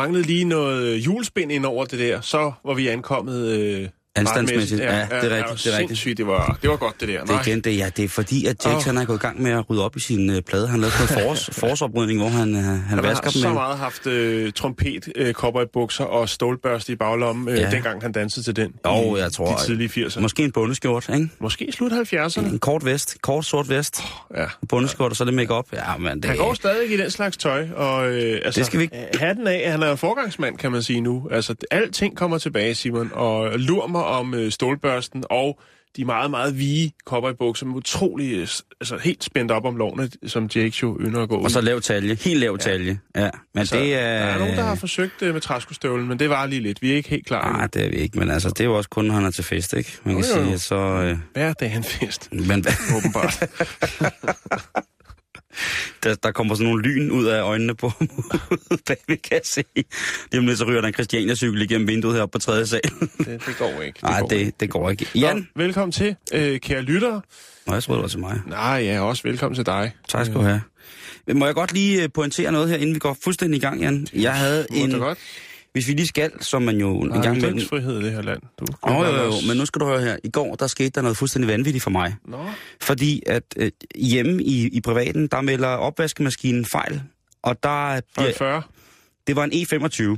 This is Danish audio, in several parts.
Manglede lige noget øh, julespind ind over det der. Så var vi ankommet... Øh, Anstandsmæssigt, retmæssigt. ja, det er rigtigt, det er rigtigt. Sindssygt, det var, det var godt det der. Det er igen det, ja, det er fordi, at Jax Åh. han er gået i gang med at rydde op i sin uh, plade. Han lavede sådan noget forårs, forårsoprydning, hvor han, uh, han Han vasker har dem så med. meget haft øh, trompet, øh, bukser og stålbørste i baglommen, øh, Ja. dengang han dansede til den. Jo, i jeg tror, De tidlige 80'ere. Måske en bundeskjort, ikke? Måske slut 70'erne. En kort vest, kort sort vest, Ja. bundeskjort og så lidt make-up. Ja, men det Han går stadig i den slags tøj, og øh, altså, Det skal vi ikke- øh, hatten af, han er forgangsmand, kan man sige nu. Altså, alting kommer tilbage, Simon, og lur mig om øh, stålbørsten og de meget, meget vige cowboybukser med utrolig, øh, altså helt spændt op om lovene, som Jake jo ynder at gå Og så lav talje, helt lav talje. Ja, men Så det er... Der er nogen, der har forsøgt det med træskostøvlen, men det var lige lidt. Vi er ikke helt klar. Nej, det er vi ikke, men altså, det er jo også kun, når han er til fest, ikke? Man kan Jo, jo, jo. sige, så... Øh, Hver dag er en fest, men åbenbart. der, der kommer sådan nogle lyn ud af øjnene på ham, vi kan se. Lige om lidt, så ryger der en Christiania-cykel igennem vinduet heroppe på tredje sal. det, det går ikke. Nej, går ikke. det, det går ikke. Jan? Nå, velkommen til, øh, kære lyttere. Nå, jeg troede, det var til mig. Nej, ja, også velkommen til dig. Tak skal du have. Må jeg godt lige øh, pointere noget her, inden vi går fuldstændig i gang, Jan? Jeg havde en... det godt? Hvis vi lige skal, som man jo en Der gang imellem... ytringsfrihed i det her land. Du, oh, jo, jo, men nu skal du høre her. I går, der skete der noget fuldstændig vanvittigt for mig. Nå, Fordi at øh, hjemme i, i privaten, der melder opvaskemaskinen fejl. Og der bliver, 40. det var en E25.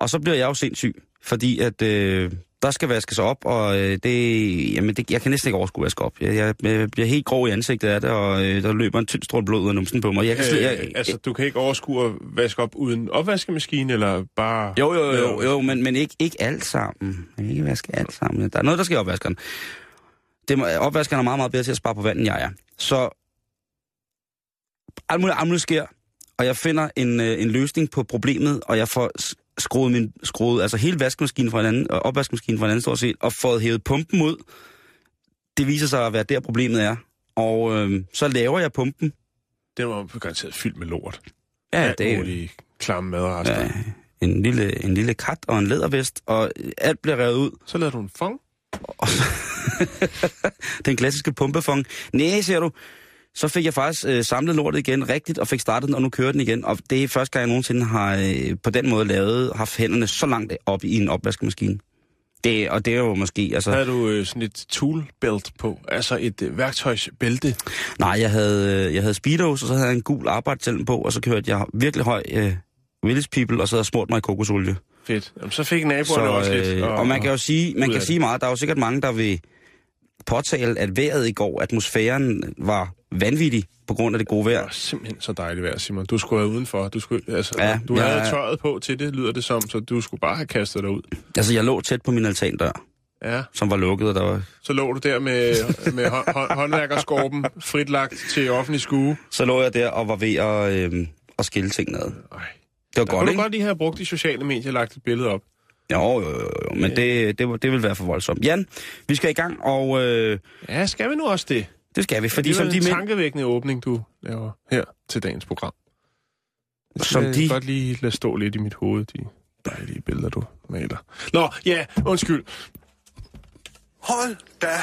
Og så bliver jeg jo sindssyg, fordi at øh, der skal vaskes op, og øh, det, jamen det, jeg kan næsten ikke overskue at vaske op. Jeg, jeg, jeg bliver helt grov i ansigtet af det, og øh, der løber en tynd strål blod ud af numsen på mig. Jeg kan slet, jeg, Øh, altså, du kan ikke overskue at vaske op uden opvaskemaskine, eller bare... jo, jo, jo, jo, men, men ikke, ikke alt sammen. Jeg kan ikke vaske alt sammen. Der er noget, der skal i opvaskeren. Det må, opvaskeren er meget, meget bedre til at spare på vand, end jeg er. Så alt muligt, alt muligt sker, og jeg finder en, øh, en løsning på problemet, og jeg får skruet, min, skruet altså hele vaskemaskinen fra en anden, og opvaskemaskinen fra en anden stort set, og fået hævet pumpen ud. Det viser sig at være der, problemet er. Og øh, så laver jeg pumpen. Den var garanteret fyldt med lort. Ja, Alt det er jo klamme madrester. ja, en, lille, en lille kat og en lædervest, og alt bliver revet ud. Så lavede du en fong. Den klassiske pumpefong. Nej, ser du. Så fik jeg faktisk øh, samlet lortet igen rigtigt, og fik startet den, og nu kører den igen. Og det er første gang, jeg nogensinde har øh, på den måde lavet, haft hænderne så langt op i en opvaskemaskine. Det, og det er jo måske, altså... Havde du øh, sådan et toolbelt på, altså et øh, værktøjsbælte. Nej, jeg havde, øh, jeg havde speedos, og så havde jeg en gul arbejdshjelm på, og så kørte jeg virkelig høj øh, Village People, og så havde jeg smurt mig i kokosolie. Fedt. Jamen, så fik naboerne Så, også lidt. øh, og man kan jo sige, man kan sige meget. Der er jo sikkert mange, der vil påtale, at vejret i går, atmosfæren var vanvittig på grund af det gode Det vejr. var simpelthen så dejligt vejr, Simon. Du skulle have udenfor. Du, skulle, altså, Ja, du jeg- havde tøjet på til det, lyder det som, så du skulle bare have kastet dig ud. Altså, jeg lå tæt på min altandør, Ja, som var lukket, og der var... så lå du der med, med hå- hå- håndværkerskorpen fritlagt til offentlig skue. Så lå jeg der og var ved at, øh, at skille ting ned. Ej. Det var Der godt, kunne du ikke? godt lige have brugt de sociale medier og lagt et billede op. Jo, jo, jo, jo, men det, det, det vil være for voldsomt. Jan, vi skal i gang, og øh, Ja, skal vi nu også det? Det skal vi, fordi det er som de en mænd... tankevækkende åbning, du laver her til dagens program. Jeg Som de- godt lige lade stå lidt i mit hoved, de dejlige billeder, du maler. Nå, ja, undskyld. Hold da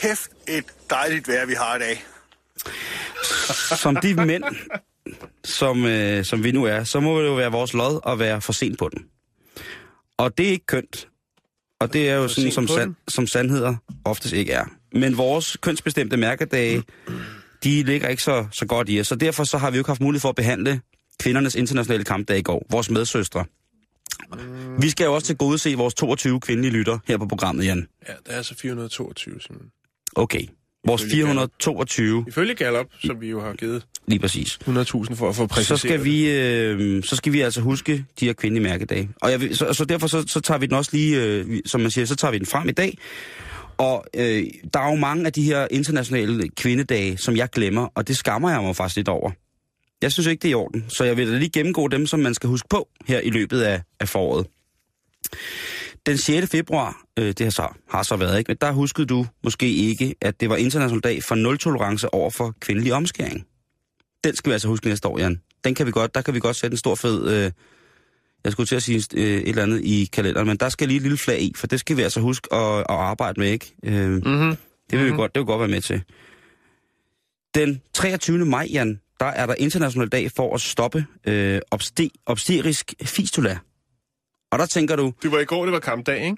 kæft et dejligt vejr, vi har i dag. som de mænd, som, øh, som vi nu er, så må det jo være vores lod at være for sent på den. Og det er ikke kønt. Og det er jo For sådan, som, den? som sandheder oftest ikke er. Men vores kønsbestemte mærkedage, de ligger ikke så, så godt i os. Så derfor så har vi jo ikke haft mulighed for at behandle kvindernes internationale kampdag i går. Vores medsøstre. Vi skal jo også til gode se vores 22 kvindelige lytter her på programmet, Jan. Ja, det er altså 422, simpelthen. Okay. Vores Ifølge 422, Ifølge Gallup, som vi jo har givet lige præcis. 100.000 for at få så præciseret. skal vi øh, så skal vi altså huske de her kvindelige mærkedage. Og jeg vil, så, så derfor så, så tager vi den også lige, øh, som man siger, så tager vi den frem i dag. Og øh, der er jo mange af de her internationale kvindedage, som jeg glemmer, og det skammer jeg mig faktisk lidt over. Jeg synes ikke, det er i orden, så jeg vil da lige gennemgå dem, som man skal huske på her i løbet af, af foråret. Den 6. februar, øh, det har så, har så været, ikke? men der huskede du måske ikke, at det var international dag for nul-tolerance over for kvindelig omskæring. Den skal vi altså huske næste år, Jan. Den kan vi godt, der kan vi godt sætte en stor fed, øh, jeg skulle til at sige øh, et eller andet i kalenderen, men der skal lige et lille flag i, for det skal vi altså huske at, at arbejde med, ikke? Øh, Mm-hmm. det vil vi godt, det vil godt være med til. Den 23. maj, Jan, der er der international dag for at stoppe øh, obste, obsterisk fistula. Og der tænker du, Det var i går, det var kampdag, ikke?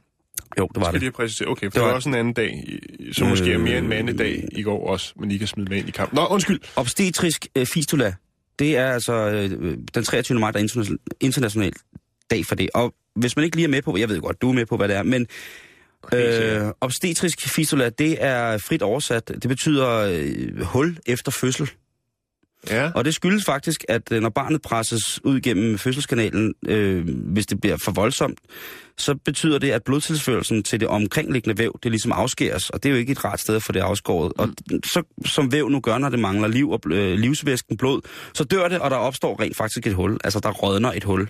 jo, det var Skal det. lige præcisere. Okay, for Det det var- var også en anden dag, som måske er mere en mandedag i går også, men I kan smide med ind i kampen. Nå, undskyld. Obstetrisk øh, fistula, det er altså øh, den 23. maj, der er international, international dag for det. Og hvis man ikke lige er med på, jeg ved godt, du er med på, hvad det er, men øh, obstetrisk fistula, det er frit oversat. Det betyder øh, hul efter fødsel. Ja. Og det skyldes faktisk, at øh, når barnet presses ud gennem fødselskanalen, øh, hvis det bliver for voldsomt, så betyder det, at blodtilførelsen til det omkringliggende væv, det ligesom afskæres, og det er jo ikke et rart sted få det afskåret. Og så som væv nu gør, når det mangler liv og øh, livsvæsken, blod, så dør det, og der opstår rent faktisk et hul. Altså, der rådner et hul,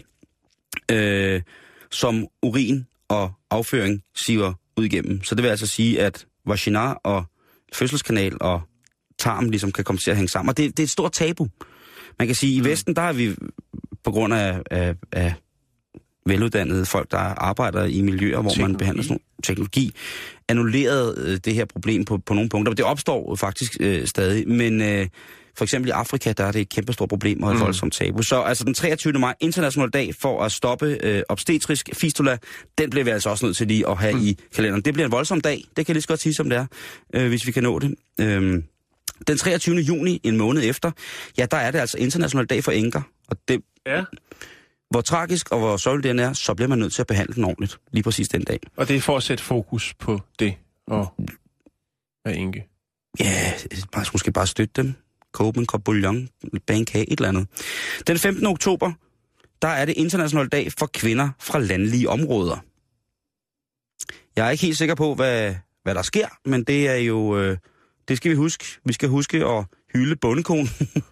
øh, som urin og afføring siver ud igennem. Så det vil altså sige, at vagina og fødselskanal og tarm ligesom kan komme til at hænge sammen. Og det, det er et stort tabu. Man kan sige, at i Vesten, der er vi på grund af, af, af veluddannede folk, der arbejder i miljøer, hvor man Teknologi. behandler sådan noget teknologi, annulleret øh, det her problem på, på nogle punkter. Men det opstår faktisk øh, stadig. Men øh, for eksempel i Afrika, der er det et kæmpestort problem og et mm. voldsomt tabu. Så altså den 23. maj, international dag for at stoppe øh, obstetrisk fistula, den bliver vi altså også nødt til lige at have mm. i kalenderen. Det bliver en voldsom dag, det kan jeg lige så godt sige som det er, øh, hvis vi kan nå det. Øhm, den 23. juni, en måned efter, ja, der er det altså international dag for enker. Og det, Ja. hvor tragisk og hvor sørgelig den er, så bliver man nødt til at behandle den ordentligt. Lige præcis den dag. Og det er for at sætte fokus på det og være enke. Ja, man skulle måske bare støtte dem. Koge en kop bouillon, bage kage, et eller andet. Den 15. oktober, der er det international dag for kvinder fra landlige områder. Jeg er ikke helt sikker på, hvad, hvad der sker, men det er jo... Øh, det skal vi huske. Vi skal huske at hylde bondekonen.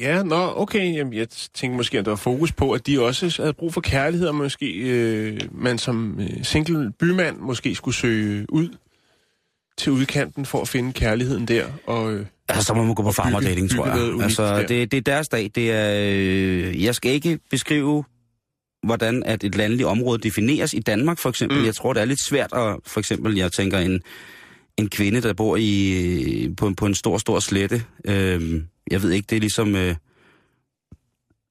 Ja, nå, okay. Jamen, jeg tænkte måske, at der var fokus på, at de også havde brug for kærlighed, og måske øh, man som øh, single bymand måske skulle søge ud til udkanten for at finde kærligheden der. Og, øh, Altså, så må man gå på farmer dating, tror jeg. Altså, det, det er deres dag. Det er, øh, jeg skal ikke beskrive, hvordan at et landligt område defineres i Danmark, for eksempel. Mm. Jeg tror, det er lidt svært at, for eksempel, jeg tænker, en, en kvinde, der bor i, på, på en stor, stor slette. Øh, jeg ved ikke, det er ligesom... Øh,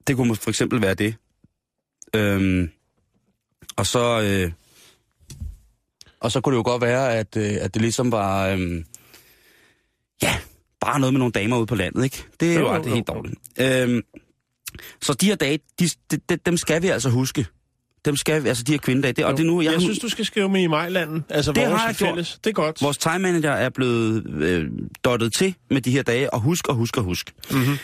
det kunne for eksempel være det. Øh, og så... Øh, og så kunne det jo godt være, at, øh, at det ligesom var... Øh, ja, bare noget med nogle damer ude på landet, ikke? Det er jo, Jo, jo, helt dårligt. Øhm, så de her dage, de, de, de, dem skal vi altså huske. Dem skal altså de her kvindedage. Det, og det er nu, jeg, jeg synes, du skal skrive med i Majlanden. Altså Det vores har jeg gjort. fælles. Det er godt. Vores time manager er blevet øh, dottet til med de her dage, og husk og husk og husk. Mm-hmm.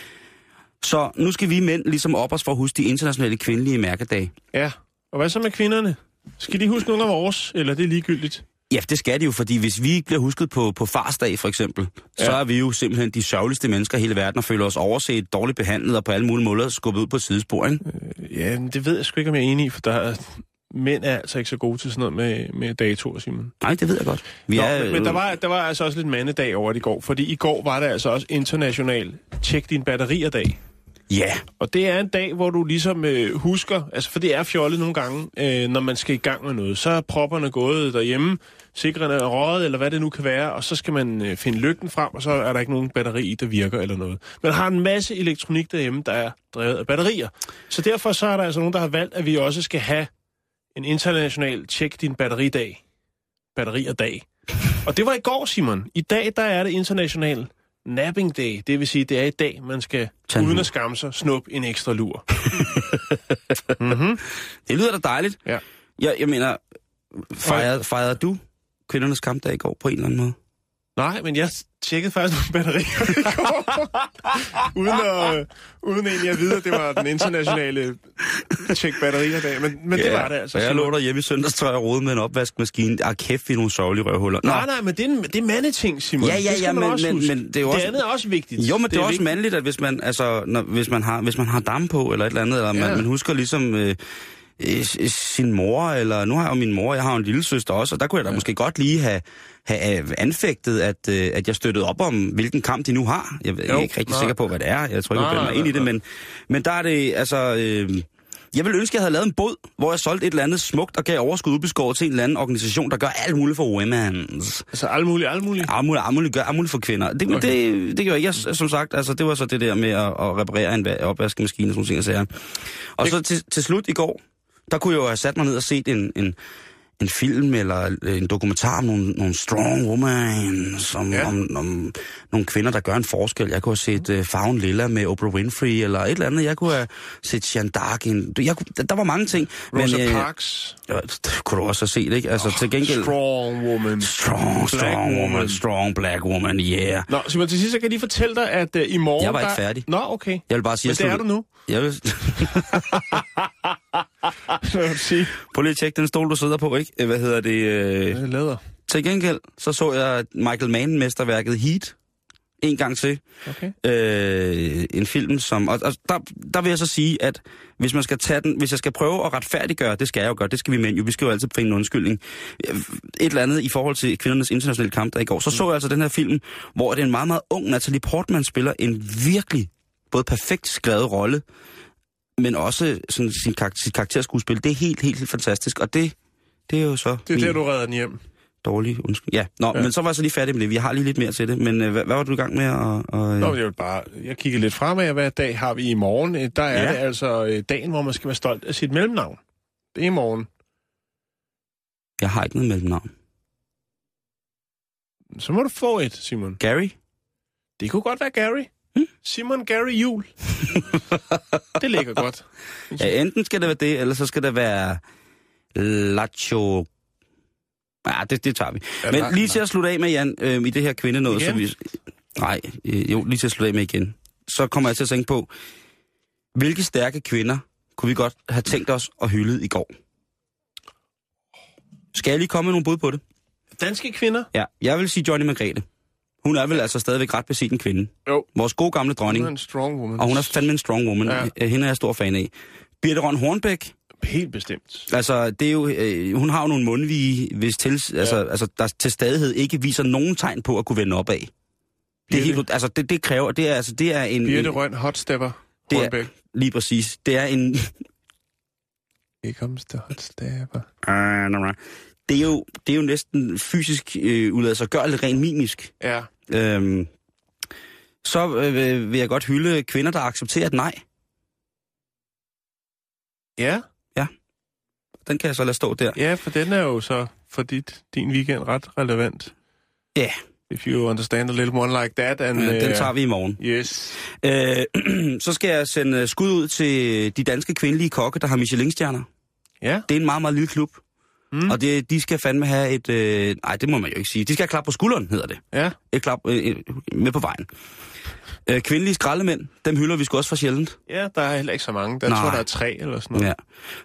Så nu skal vi mænd ligesom op os for at huske de internationale kvindelige mærkedage. Ja. Og hvad så med kvinderne? Skal de huske nogle af vores, eller det er ligegyldigt? Ja, det skal de jo, fordi hvis vi ikke bliver husket på, på farsdag for eksempel, ja. så Ja. er vi jo simpelthen de sørgeligste mennesker i hele verden og føler os overset, dårligt behandlet og på alle mulige måder skubbet ud på sidespor, ikke? Ja, men det ved jeg sgu ikke, om jeg er enig i, for der er, mænd er altså ikke så gode til sådan noget med, med datoer, Simon. Nej, det ved jeg godt. Vi Nå, er, men, der var, der var altså også lidt mandedag over det i går, fordi i går var der altså også international tjek din batterier-dag. Ja, Og det er en dag, hvor du ligesom øh, husker, altså for det er fjollet nogle gange, øh, når man skal i gang med noget. Så er propperne gået derhjemme, sikrene er røget, eller hvad det nu kan være, og så skal man øh, finde lygten frem, og så er der ikke nogen batteri i, der virker eller noget. Man har en masse elektronik derhjemme, der er drevet af batterier. Så derfor så er der altså nogen, der har valgt, at vi også skal have en international tjek din batteridag. Batterier-dag. Og det var i går, Simon. I dag, der er det international napping day. Det vil sige, det er i dag, man skal, Tag en uden at skamme sig, snuppe en ekstra lur. mm-hmm. det lyder da dejligt. Ja. Jeg, jeg mener, fejrede, fejrede du kvindernes kampdag i går på en eller anden måde? Nej, men jeg tjekkede faktisk nogle batterier i går. uden, at, uden egentlig at vide, at det var den internationale tjek batterier-dag. Men, men det var det altså. Jeg lå der hjemme i søndagstrøj og rode med en opvaskemaskine. Ah, kæft, vi er nogle sørgelige røvhuller. Nå, Nej, nej, men det er, en, det er mandeting, Simon. Ja, ja, det ja, man men- også men- men det er jo det også- andet er også vigtigt. Jo, men det, er også vigtigt. mandligt, at hvis man, altså, når, hvis man har, hvis man har dam på, eller et eller andet, eller man, Ja. man husker ligesom øh, øh, s- sin mor, eller nu har jeg jo min mor, jeg har jo en lille søster også, og der kunne jeg da ja. måske godt lige have, have øh, anfægtet, at, øh, at jeg støttede op om, hvilken kamp de nu har. Jeg er Jo, ikke rigtig nej. sikker på, hvad det er. Jeg tror ikke, jeg bliver mig ind i det, men, men der er det, altså... Øh, jeg vil ønske, at jeg havde lavet en båd, hvor jeg solgte et eller andet smukt og gav overskud ubeskåret til en eller anden organisation, der gør alt muligt for women's. Altså, alt muligt, alt muligt. Alt muligt, alt muligt, gør, alt muligt for kvinder. Det, Okay. det, det gjorde jeg, som sagt, altså det var så det der med at, at reparere en va- opvaskemaskine og sådan nogle ting, og sager. Og så til, til slut i går, der kunne jeg jo have sat mig ned og set en, en, en film eller en dokumentar om nogle, nogle strong women, som, Ja. om, om nogle kvinder, der gør en forskel. Jeg kunne have set uh, Farven Lilla med Oprah Winfrey, eller et eller andet. Jeg kunne have set Jeanne d'Arc. Jeg kunne, der, der var mange ting. Rosa øh, Parks. ja, det kunne du også have set, ikke? Altså oh, til gengæld... Strong woman. Strong, Black strong woman. woman. Strong black woman, yeah. Nå, Simon, til sidst så kan jeg lige fortælle dig, at uh, i morgen... Jeg var ikke der... færdig. Nå, okay. Jeg vil bare sige... Men det jeg er du nu. Jeg vil... Prøv lige at tjekke den stol, du sidder på, ikke? Hvad hedder det? Øh... Jeg lader. Til gengæld, så så jeg Michael Mann-mesterværket Heat en gang til. Okay. Øh, en film, som... Og, og der, der vil jeg så sige, at hvis man skal tage den... Hvis jeg skal prøve at retfærdiggøre, det skal jeg jo gøre, det skal vi mænd jo, vi skal jo altid finde en undskyldning. Øh, Et eller andet i forhold til kvindernes internationale kamp, der i går. Så så jeg altså den her film, hvor det er en meget, meget ung Natalie Portman spiller en virkelig både perfekt skrevet rolle, men også sådan sin karakter, sit karakterskuespil. Det er helt, helt, helt fantastisk, og det, det er jo så Det er der, du redder den hjem. dårlige undskyld. Ja, Nå, Ja. men så var jeg så lige færdig med det. Vi har lige lidt mere til det, men øh, hvad, hvad var du i gang med at... Og, Nå, men jeg vil bare... Jeg kigger lidt fremad, hvad dag har vi i morgen. Øh, Der er Ja. det altså øh, dagen, hvor man skal være stolt af sit mellemnavn. Det er i morgen. Jeg har ikke noget mellemnavn. Så må du få et, Simon. Gary? Det kunne godt være Gary. Simon Gary Jul. det ligger godt. Ja, enten skal det være det, eller så skal det være... Lacho... Ja, det, det tager vi. Ja, Men nej, lige nej. til at slutte af med, Jan, øh, i det her kvinde noget, så Igen? vi... Nej, øh, jo, lige til at slutte af med igen. Så kommer jeg til at tænke på, hvilke stærke kvinder kunne vi godt have tænkt os at hylde i går? Skal jeg lige komme med nogle bud på det? Danske kvinder? Ja, jeg vil sige Johnny Margrethe. Hun er vel altså stadigvæk ret beset en kvinde. Jo. Vores gode gamle Hun dronning. er en strong woman. Og hun er fandme en strong woman. Ja. Ja. Hende er jeg stor fan af. Birte Røn Hornbæk, Helt bestemt. altså, det er jo, øh, hun har jo nogle mundvige, hvis til, altså, altså, der til stadighed ikke viser nogen tegn på at kunne vende opad. Det er helt, altså, det, det kræver, det er, altså, det er en... Birte Røn, hotstepper. Det er- Hornbæk. lige præcis. Det er en... Here comes the hotstepper. Det, er jo, det er jo næsten fysisk øh, udladet sig gør lidt rent mimisk. Ja. Øhm, så øh, vil jeg godt hylde kvinder, der accepterer et nej. Ja, Den kan jeg så lade stå der. ja, for den er jo så for dit, din weekend ret relevant. Ja, If you understand a little more like that. And, øh, den øh, tager vi i morgen. Yes. Øh, så skal jeg sende skud ud til de danske kvindelige kokke, der har Michelin-stjerner. Ja. Det er en meget, meget lille klub. Mm. Og det, de skal fandme have et... Øh, nej, det må man jo ikke sige. De skal have klap på skulderen, hedder det. Ja. Et klap øh, øh, med på vejen. Øh, kvindelige skraldemænd, dem hylder vi sgu også for sjældent. Ja, der er heller ikke så mange. Der Nej. tror der er tre eller sådan noget. Ja.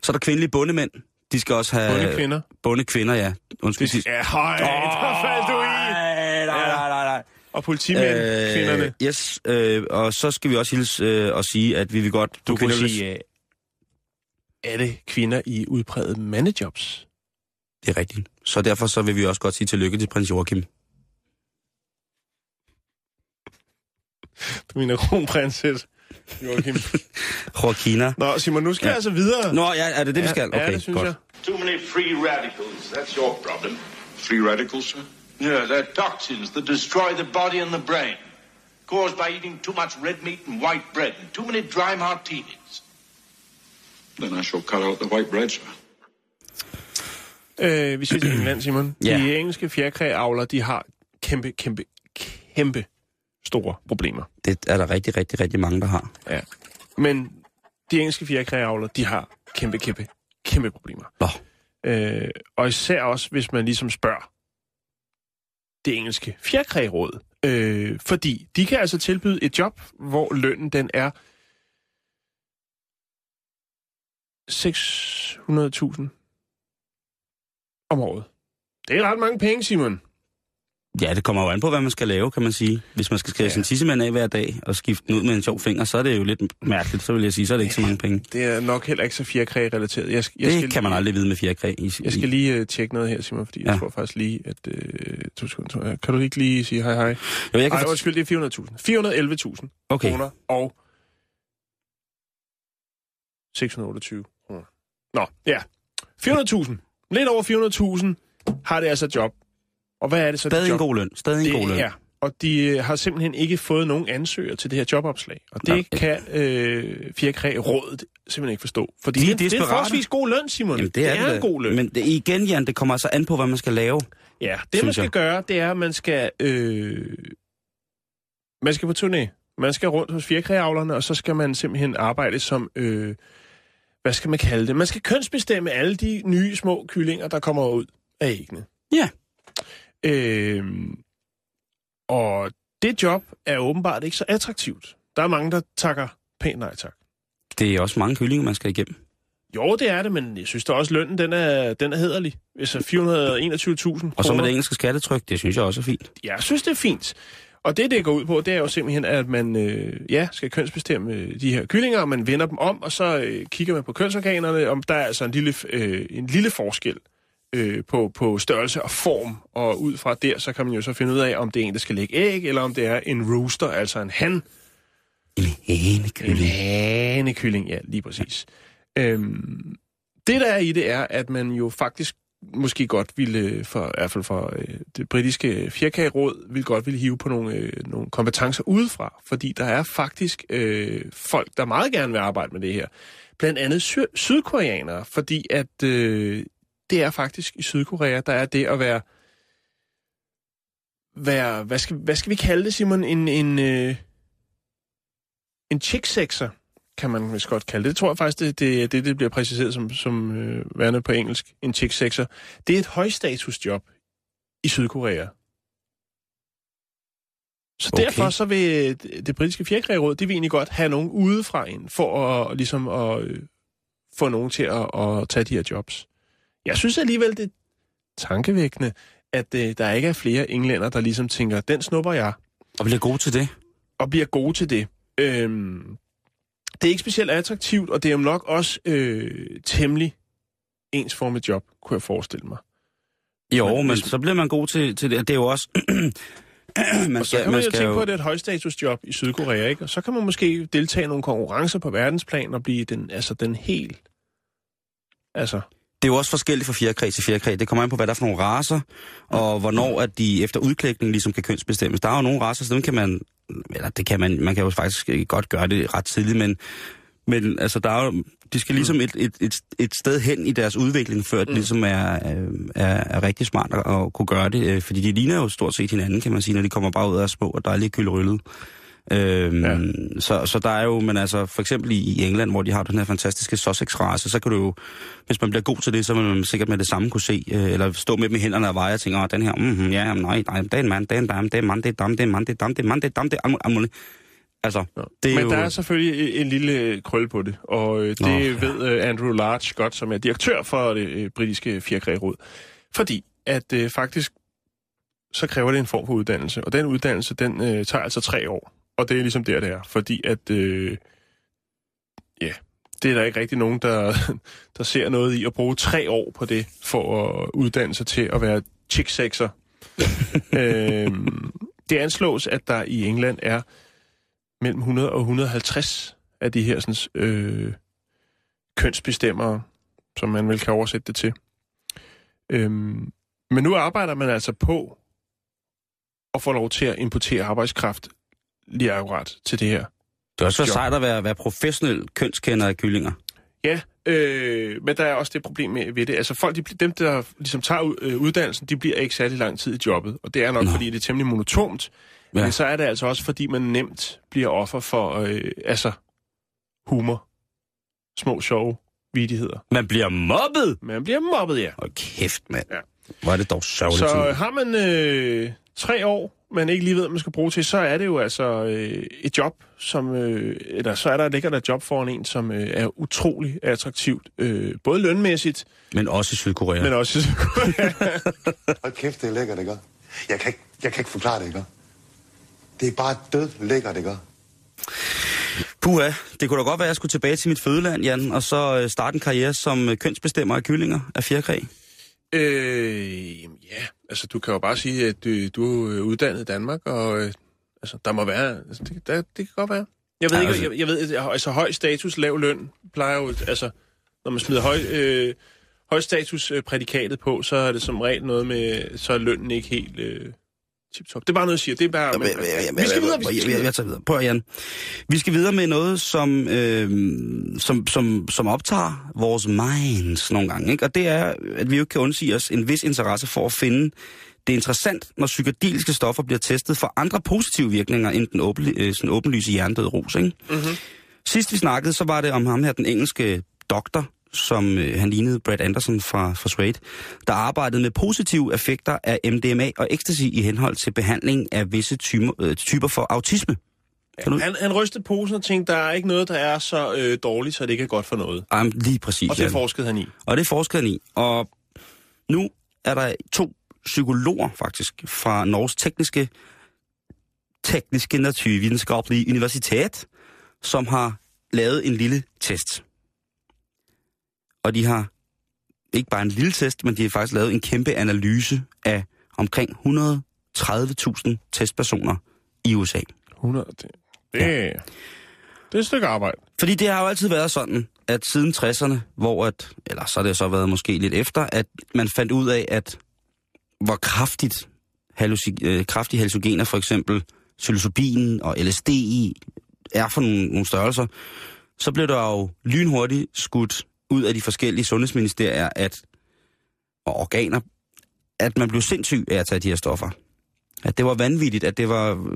Så er der kvindelige bundemænd. De skal også have... Bundekvinder. Bundekvinder, ja. Undskyld. Det, ja, høj, der faldt du i. Nej, nej, nej, nej. Og politimænd, øh, kvinderne. Yes, øh, og så skal vi også hilse øh, og sige, at vi vil godt... Du kunne kvinder- sige, øh, er det kvinder i udpræget mandejobs? Det er rigtigt. Så derfor så vil vi også godt sige tillykke til prins Joachim. Du mener kronprinsesse Joachim. Joaquina. Nå, Simon, nu skal ja. jeg altså videre. Nå, ja, er det det, vi skal? Ja, Okay, det synes godt. jeg. Too many free radicals. That's your problem. Free radicals, sir? Yeah, they're toxins that destroy the body and the brain. Caused by eating too much red meat and white bread and too many dry martinis. Then I shall cut out the white bread, sir. Øh, vi siger til England, Simon. Ja. De engelske fjerkræavler, de har kæmpe, kæmpe, kæmpe store problemer. Det er der rigtig, rigtig, rigtig mange, der har. Ja. Men de engelske fjerkræavler, de har kæmpe, kæmpe, kæmpe problemer. Nå, Øh, og især også, hvis man ligesom spørger det engelske fjerkræråd. Øh, fordi de kan altså tilbyde et job, hvor lønnen den er 600.000 om året. Det er ret mange penge, Simon. Ja, det kommer jo an på, hvad man skal lave, kan man sige. Hvis man skal skære ja. sin tissemand af hver dag og skifte den ud med en sjov finger, så er det jo lidt mærkeligt, så vil jeg sige, så er det ikke så mange penge. Det er nok heller ikke så fjerkræ-relateret. Jeg, jeg Det skal kan man lige, aldrig vide med fjerkræ. I, Jeg skal lige uh, tjekke noget her, Simon, fordi ja. jeg tror faktisk lige, at... Uh, to sekunder, to, kan du ikke lige sige hej hej? Jo, jeg kan fort- undskyld, det er 400.000. 411.000 Okay. kroner og 628 kroner. Nå, ja. 400.000. Lidt over 400.000 har det altså job. Og hvad er det så? Stadig det en job? god løn. Stadig en god det løn. er. Og de øh, har simpelthen ikke fået nogen ansøger til det her jobopslag. Og det Nej. kan øh, Fjerkræ rådet simpelthen ikke forstå. Fordi De er det, det er en forholdsvis god løn, Simon. Jamen, det er, det det er en god løn. Men det, igen, Jan, det kommer altså an på, hvad man skal lave. Ja, det man skal jeg. gøre, det er, at man skal, øh, man skal på turné. Man skal rundt hos fjerkræavlerne, og så skal man simpelthen arbejde som, øh, hvad skal man kalde det? Man skal kønsbestemme alle de nye små kyllinger, der kommer ud af æggene. Ja. Øh, og det job er åbenbart ikke så attraktivt. Der er mange, der takker pænt nej tak. Det er også mange kyllinger, man skal igennem. Jo, det er det, men jeg synes da også, lønnen den er, den er hederlig. Altså 421.000 Og så med det engelske skattetryk, det synes jeg også er fint. Jeg synes, det er fint. Og det, det går ud på, det er jo simpelthen, at man øh, ja, skal kønsbestemme øh, de her kyllinger, og man vender dem om, og så øh, kigger man på kønsorganerne, om der er altså en lille, øh, en lille forskel øh, på, på størrelse og form, og ud fra der, så kan man jo så finde ud af, om det er en, der skal lægge æg, eller om det er en rooster, altså en han. En En hanekylling. hanekylling, ja, lige præcis. Øhm, det der er i det er, at man jo faktisk måske godt ville, øh, for, i hvert fald for øh, det britiske fjerkageråd, ville godt ville hive på nogle, øh, nogle kompetencer udefra, fordi der er faktisk øh, folk, der meget gerne vil arbejde med det her. Blandt andet sy- sydkoreanere, fordi at øh, det er faktisk i Sydkorea, der er det at være, være hvad, skal, hvad skal vi kalde det, Simon, en, en, øh, en chick-sexer, kan man vist godt kalde det. Det tror jeg faktisk, det, det, det, det bliver præciseret som, som øh, værende på engelsk. En chick-sexer. Det er et højstatusjob i Sydkorea. Så okay. Derfor så vil det, det britiske fjerkræråd, det vil egentlig godt have nogen udefra ind, for at, ligesom at øh, få nogen til at, at tage de her jobs. Jeg synes alligevel, det er tankevækkende, at øh, der ikke er flere englænder, der ligesom tænker, den snupper jeg, Og bliver god til det. og bliver gode til det. Øhm, det er ikke specielt attraktivt, og det er jo nok også øh, temmelig ensformet job, kunne jeg forestille mig. Jo, Men men, hvis- så bliver man god til, til det. Det er jo også... man Og så kan man, jo tænke på, at det er et højstatusjob i Sydkorea, ikke? Og så kan man måske deltage i nogle konkurrencer på verdensplan og blive den, altså den helt... Altså, Det er jo også forskelligt fra fjerkræ til fjerkræ. Det kommer an på, hvad der er for nogle raser, og hvornår at de efter udklækning ligesom kan kønsbestemmes. Der er jo nogle raser, så dem kan man... Eller det kan man... Man kan jo faktisk godt gøre det ret tidligt, men... Men altså, der er jo, de skal ligesom et, et, et, et sted hen i deres udvikling, før det ligesom er, øh, er, er rigtig smart at, at kunne gøre det. øh, Fordi de ligner jo stort set hinanden, kan man sige, når de kommer bare ud af små og dejlige kylderyllet. Øhm, Ja. så, så der er jo, men altså for eksempel i, i England, hvor de har den her fantastiske Sussex-race, så kan du jo, hvis man bliver god til det, så vil man sikkert med det samme kunne se, øh, eller stå med dem i hænderne og veje og tænke, åh, den her, mm, ja, nej, nej, det er en mand, det er en dame, det er en mand, det er en dame, det er en mand, det er en dame, det er mand, det er en dame, det er. Altså, Ja. det er Men jo... der er selvfølgelig en lille krøl på det, og øh, det Nå, ja. ved øh, Andrew Large godt, som er direktør for det øh, britiske fjerkræråd. Fordi at øh, faktisk, så kræver det en form for uddannelse, og den uddannelse, den øh, tager altså tre år. Og det er ligesom der, det er. Fordi at, øh, ja, det er der ikke rigtig nogen, der, der ser noget i at bruge tre år på det, for at uddanne sig til at være chick-sexer. øhm, det anslås, at der i England er mellem 100 og 150 af de her sådan, øh, kønsbestemmere, som man vel kan oversætte det til. Øhm, men nu arbejder man altså på at få lov til at importere arbejdskraft lige akkurat til det her. Det er også for sejt at være, være professionel kønskender af kyllinger. Ja, øh, men der er også det problem med ved det. Altså folk, de, dem der ligesom tager øh, uddannelsen, de bliver ikke særlig lang tid i jobbet. Og det er nok, Nå. fordi det er temmelig monotont. Ja. Men så er det altså også, fordi man nemt bliver offer for øh, altså humor. Små sjove vidigheder. Man bliver mobbet! Man bliver mobbet, ja. Og kæft, mand. Ja. Hvor er det dog sørgeligt. Så har man øh, tre år, man ikke lige ved, hvad man skal bruge til, så er det jo altså øh, et job, som, øh, eller så er der, ligger der et job foran en, som øh, er utrolig attraktivt, øh, både lønmæssigt, Men også i Sydkorea. men også Hold kæft, det er lækkert, ikke? Jeg kan ikke, jeg kan ikke forklare det, ikke? Det er bare død lækkert, ikke? Puha, det kunne da godt være, at jeg skulle tilbage til mit fødeland, Jan, og så øh, starte en karriere som øh, kønsbestemmer af kyllinger af fjerkræ. Øh, jamen, ja, altså du kan jo bare sige, at du, du er uddannet i Danmark, og øh, altså, der må være, altså, det, der, det kan godt være. Jeg ved Ja, ikke, altså- jeg, jeg ved, altså høj status, lav løn, plejer jo, altså, når man smider høj, øh, høj status øh, prædikatet på, så er det som regel noget med, så er lønnen ikke helt øh, tip-top. Det er bare noget, jeg siger. Det er bare... Men, vi skal videre, vi skal Jeg, videre. jeg tager videre. Prøv Jan. Vi skal videre med noget, som, øh, som, som, som optager vores minds nogle gange. Ikke? Og det er, at vi jo ikke kan undsige os en vis interesse for at finde det er interessant, når psykedeliske stoffer bliver testet for andre positive virkninger end den åben, øh, sådan åbenlyse hjernedøde rus. Ikke? Mm-hmm. Sidst vi snakkede, så var det om ham her, den engelske doktor, som øh, han lignede Brad Anderson fra, fra Suede, der arbejdede med positive effekter af MDMA og ecstasy i henhold til behandling af visse typer, øh, typer for autisme. Du- Han, han rystede posen og tænkte, der er ikke noget, der er så øh, dårligt, så det ikke er godt for noget. Um, lige præcis. Og det Jan. forskede han i. Og det forskede han i. Og nu er der to psykologer faktisk fra Norges tekniske, tekniske naturvidenskabelige universitet, som har lavet en lille test. Og de har ikke bare en lille test, men de har faktisk lavet en kæmpe analyse af omkring 130.000 testpersoner i USA. 100, det, det, det er et stykke arbejde. Fordi det har jo altid været sådan, at siden 60'erne, hvor at, eller så har det så været måske lidt efter, at man fandt ud af, at hvor kraftigt halluci- øh, kraftige hallucinogener, for eksempel psilocybin og LSD er for nogle, nogle størrelser, så blev der jo lynhurtigt skudt ud af de forskellige sundhedsministerier at, og organer, at man blev sindssyg af at tage de her stoffer. At det var vanvittigt, at det var,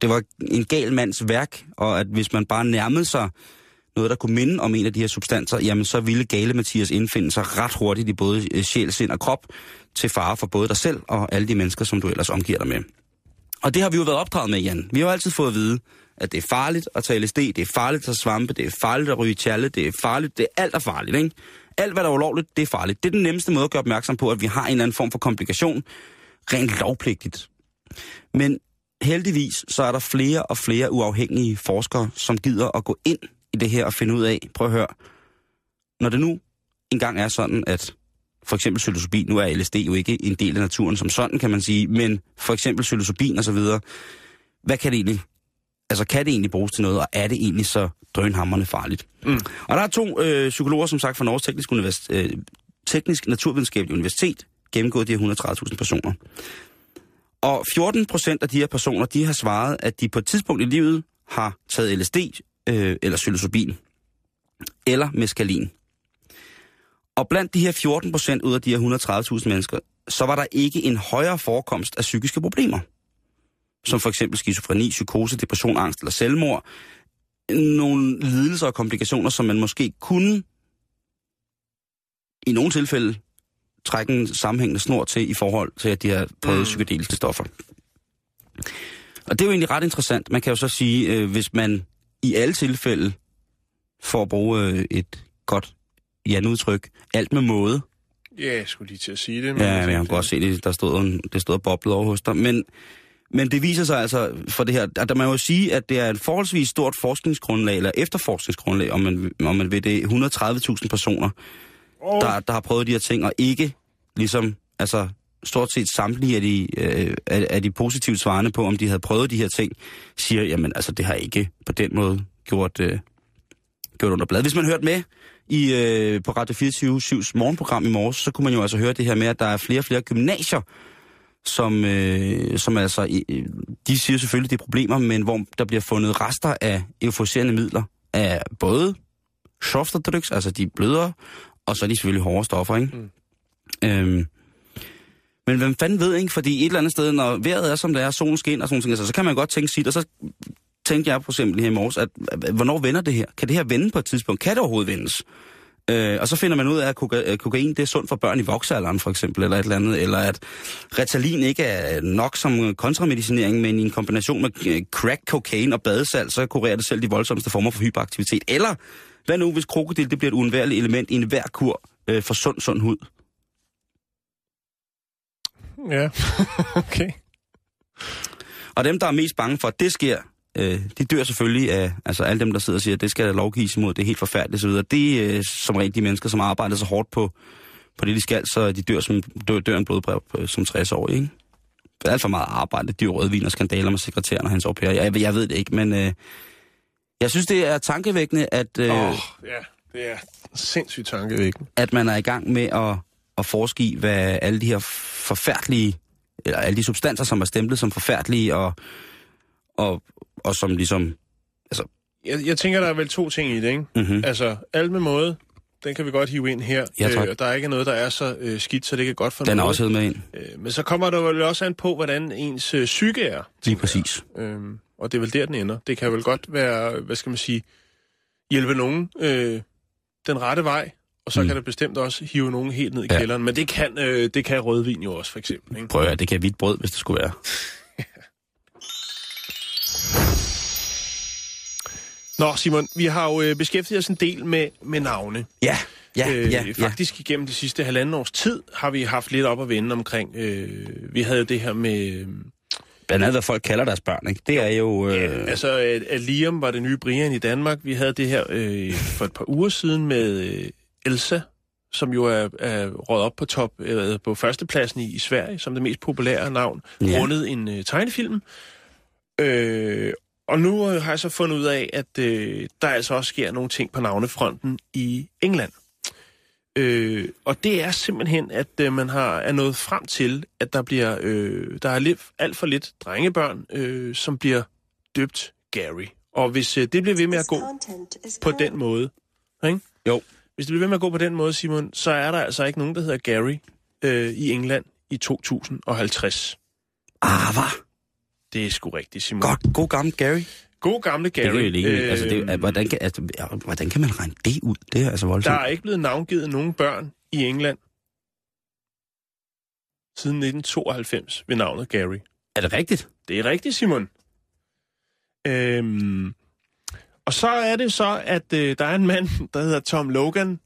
det var en gal mands værk, og at hvis man bare nærmede sig noget, der kunne minde om en af de her substanser, jamen så ville gale Mathias indfinde sig ret hurtigt i både øh, sjæl, sind og krop, til fare for både dig selv og alle de mennesker, som du ellers omgiver dig med. Og det har vi jo været opdraget med, Jan. Vi har jo altid fået at vide, at det er farligt at tage LSD, det er farligt at tage svampe, det er farligt at ryge tjalle, det er farligt, det er alt er farligt, ikke? Alt, hvad der er ulovligt, det er farligt. Det er den nemmeste måde at gøre opmærksom på, at vi har en eller anden form for komplikation, rent lovpligtigt. Men heldigvis, så er der flere og flere uafhængige forskere, som gider at gå ind i det her og finde ud af, prøv at høre, når det nu engang er sådan, at for eksempel psilocybin, nu er LSD jo ikke en del af naturen som sådan, kan man sige, men for eksempel psilocybin og så videre, hvad kan det egentlig, altså kan det egentlig bruges til noget, og er det egentlig så drønhammerne farligt? Mm. Og der er to øh, psykologer, som sagt, fra Norges Teknisk, Univers- øh, Teknisk Naturvidenskabelige Universitet, gennemgået de her 130.000 personer. Og 14 procent af de her personer, de har svaret, at de på et tidspunkt i livet har taget LSD øh, eller psilocybin eller meskalin. Og blandt de her 14 procent ud af de her 130.000 mennesker, så var der ikke en højere forekomst af psykiske problemer. Som for eksempel skizofreni, psykose, depression, angst eller selvmord. Nogle lidelser og komplikationer, som man måske kunne i nogle tilfælde trække en sammenhængende snor til i forhold til, at de har prøvet mm. psykedeliske stoffer. Og det er jo egentlig ret interessant. Man kan jo så sige, øh, hvis man i alle tilfælde, for at bruge øh, et godt Jan-udtryk, alt med måde. Ja, jeg skulle lige til at sige det. Ja, men jeg kan godt se det, der stod en, det stod boblet over hos dig. Men, men det viser sig altså for det her, at man jo sige, at det er et forholdsvis stort forskningsgrundlag, eller efterforskningsgrundlag, om man, om man vil det, 130.000 personer, Oh, der, der har prøvet de her ting, og ikke ligesom, altså stort set samtlige af de, øh, af, af de positive svarende på, om de havde prøvet de her ting, siger, jamen altså det har ikke på den måde gjort, øh, gjort under blad. Hvis man hørte med i, øh, på Radio 24-7's morgenprogram i morges, så kunne man jo altså høre det her med, at der er flere og flere gymnasier, som, øh, som altså, øh, de siger selvfølgelig, det er problemer, men hvor der bliver fundet rester af euforiserende midler, af både softer drugs, altså de blødere, og så er de selvfølgelig hårde stoffer, ikke? Mm. Øhm, men hvem fanden ved, ikke? Fordi et eller andet sted, når vejret er, som det er, solen skinner og sådan noget, altså, så kan man godt tænke sit, og så tænkte jeg for eksempel her i morges, at, at hvornår vender det her? Kan det her vende på et tidspunkt? Kan det overhovedet vendes? Øh, og så finder man ud af, at koka- øh, kokain det er sundt for børn i voksalderen, for eksempel, eller et eller andet. Eller at Ritalin ikke er nok som kontramedicinering, men i en kombination med øh, crack, cocaine og badesalt, så kurerer det selv de voldsomste former for hyperaktivitet. Eller, hvad nu, hvis krokodil det bliver et uundværligt element i enhver kur øh, for sund, sund hud? Ja, okay. Og dem, der er mest bange for, at det sker, øh, de dør selvfølgelig af, altså alle dem, der sidder og siger, at det skal der lovgives imod, det er helt forfærdeligt osv. Det er øh, som regel de mennesker, som arbejder så hårdt på, på det, de skal, så de dør, som, dør, dør en blodbrev øh, som 60 år, ikke? Det er alt for meget arbejde, dyr rødvin og skandaler med sekretæren og hans au pair. Jeg, jeg ved det ikke, men øh, jeg synes, det er tankevækkende, at, øh, oh, ja, det er sindssygt tankevækkende. at man er i gang med at, at forske i, hvad alle de her forfærdelige, eller alle de substanser, som er stemplet som forfærdelige, og, og, og som ligesom, altså, Jeg, jeg tænker, der er vel to ting i det, ikke? mm-hmm. Altså, alt med måde, den kan vi godt hive ind her. Ja, tak. Øh, der er ikke noget, der er så øh, skidt, så det kan godt for den er noget. også hed med ind. Øh, men så kommer der vel også an på, hvordan ens øh, psyke er. Lige præcis. Øhm, og det er vel der, den ender. Det kan vel godt være, hvad skal man sige, hjælpe nogen øh, den rette vej, og så Mm. kan det bestemt også hive nogen helt ned i Ja. kælderen. Men det kan, øh, det kan rødvin jo også, for eksempel. Ikke? Prøv at det kan hvidt brød, hvis det skulle være. Nå, Simon, vi har jo øh, beskæftiget os en del med, med navne. Ja, ja, øh, ja, ja. Faktisk igennem de sidste halvanden års tid har vi haft lidt op at vende omkring. Øh, vi havde jo det her med... Øh, Blandt andet, hvad folk kalder deres børn, ikke? Det er jo... Øh, Ja, altså, at, at Liam var det nye Brian i Danmark. Vi havde det her øh, for et par uger siden med øh, Elsa, som jo er, er råd op på top øh, på førstepladsen i, i Sverige, som det mest populære navn, Ja. ja. rundet en øh, tegnefilm. Øh, og nu øh, har jeg så fundet ud af, at øh, der altså også sker nogle ting på navnefronten i England. Øh, og det er simpelthen, at øh, man har er nået frem til, at der bliver øh, der er lidt, alt for lidt drengebørn, øh, som bliver døbt Gary. Og hvis øh, det bliver ved med at gå på den måde, ikke? Jo. Hvis det bliver ved med at gå på den måde, Simon, så er der altså ikke nogen, der hedder Gary øh, i England i 2050. ah, hvad? Det er sgu rigtigt, Simon. Godt, god gammel Gary. God gamle Gary. Det er jo ikke, øh, altså, det, er- hvordan, kan, altså, hvordan kan man regne det ud? Det er altså der voldsomt. er ikke blevet navngivet nogen børn i England siden 1992 ved navnet Gary. Er det rigtigt? Det er rigtigt, Simon. Øhm, og så er det så, at øh, der er en mand, der hedder Tom Logan,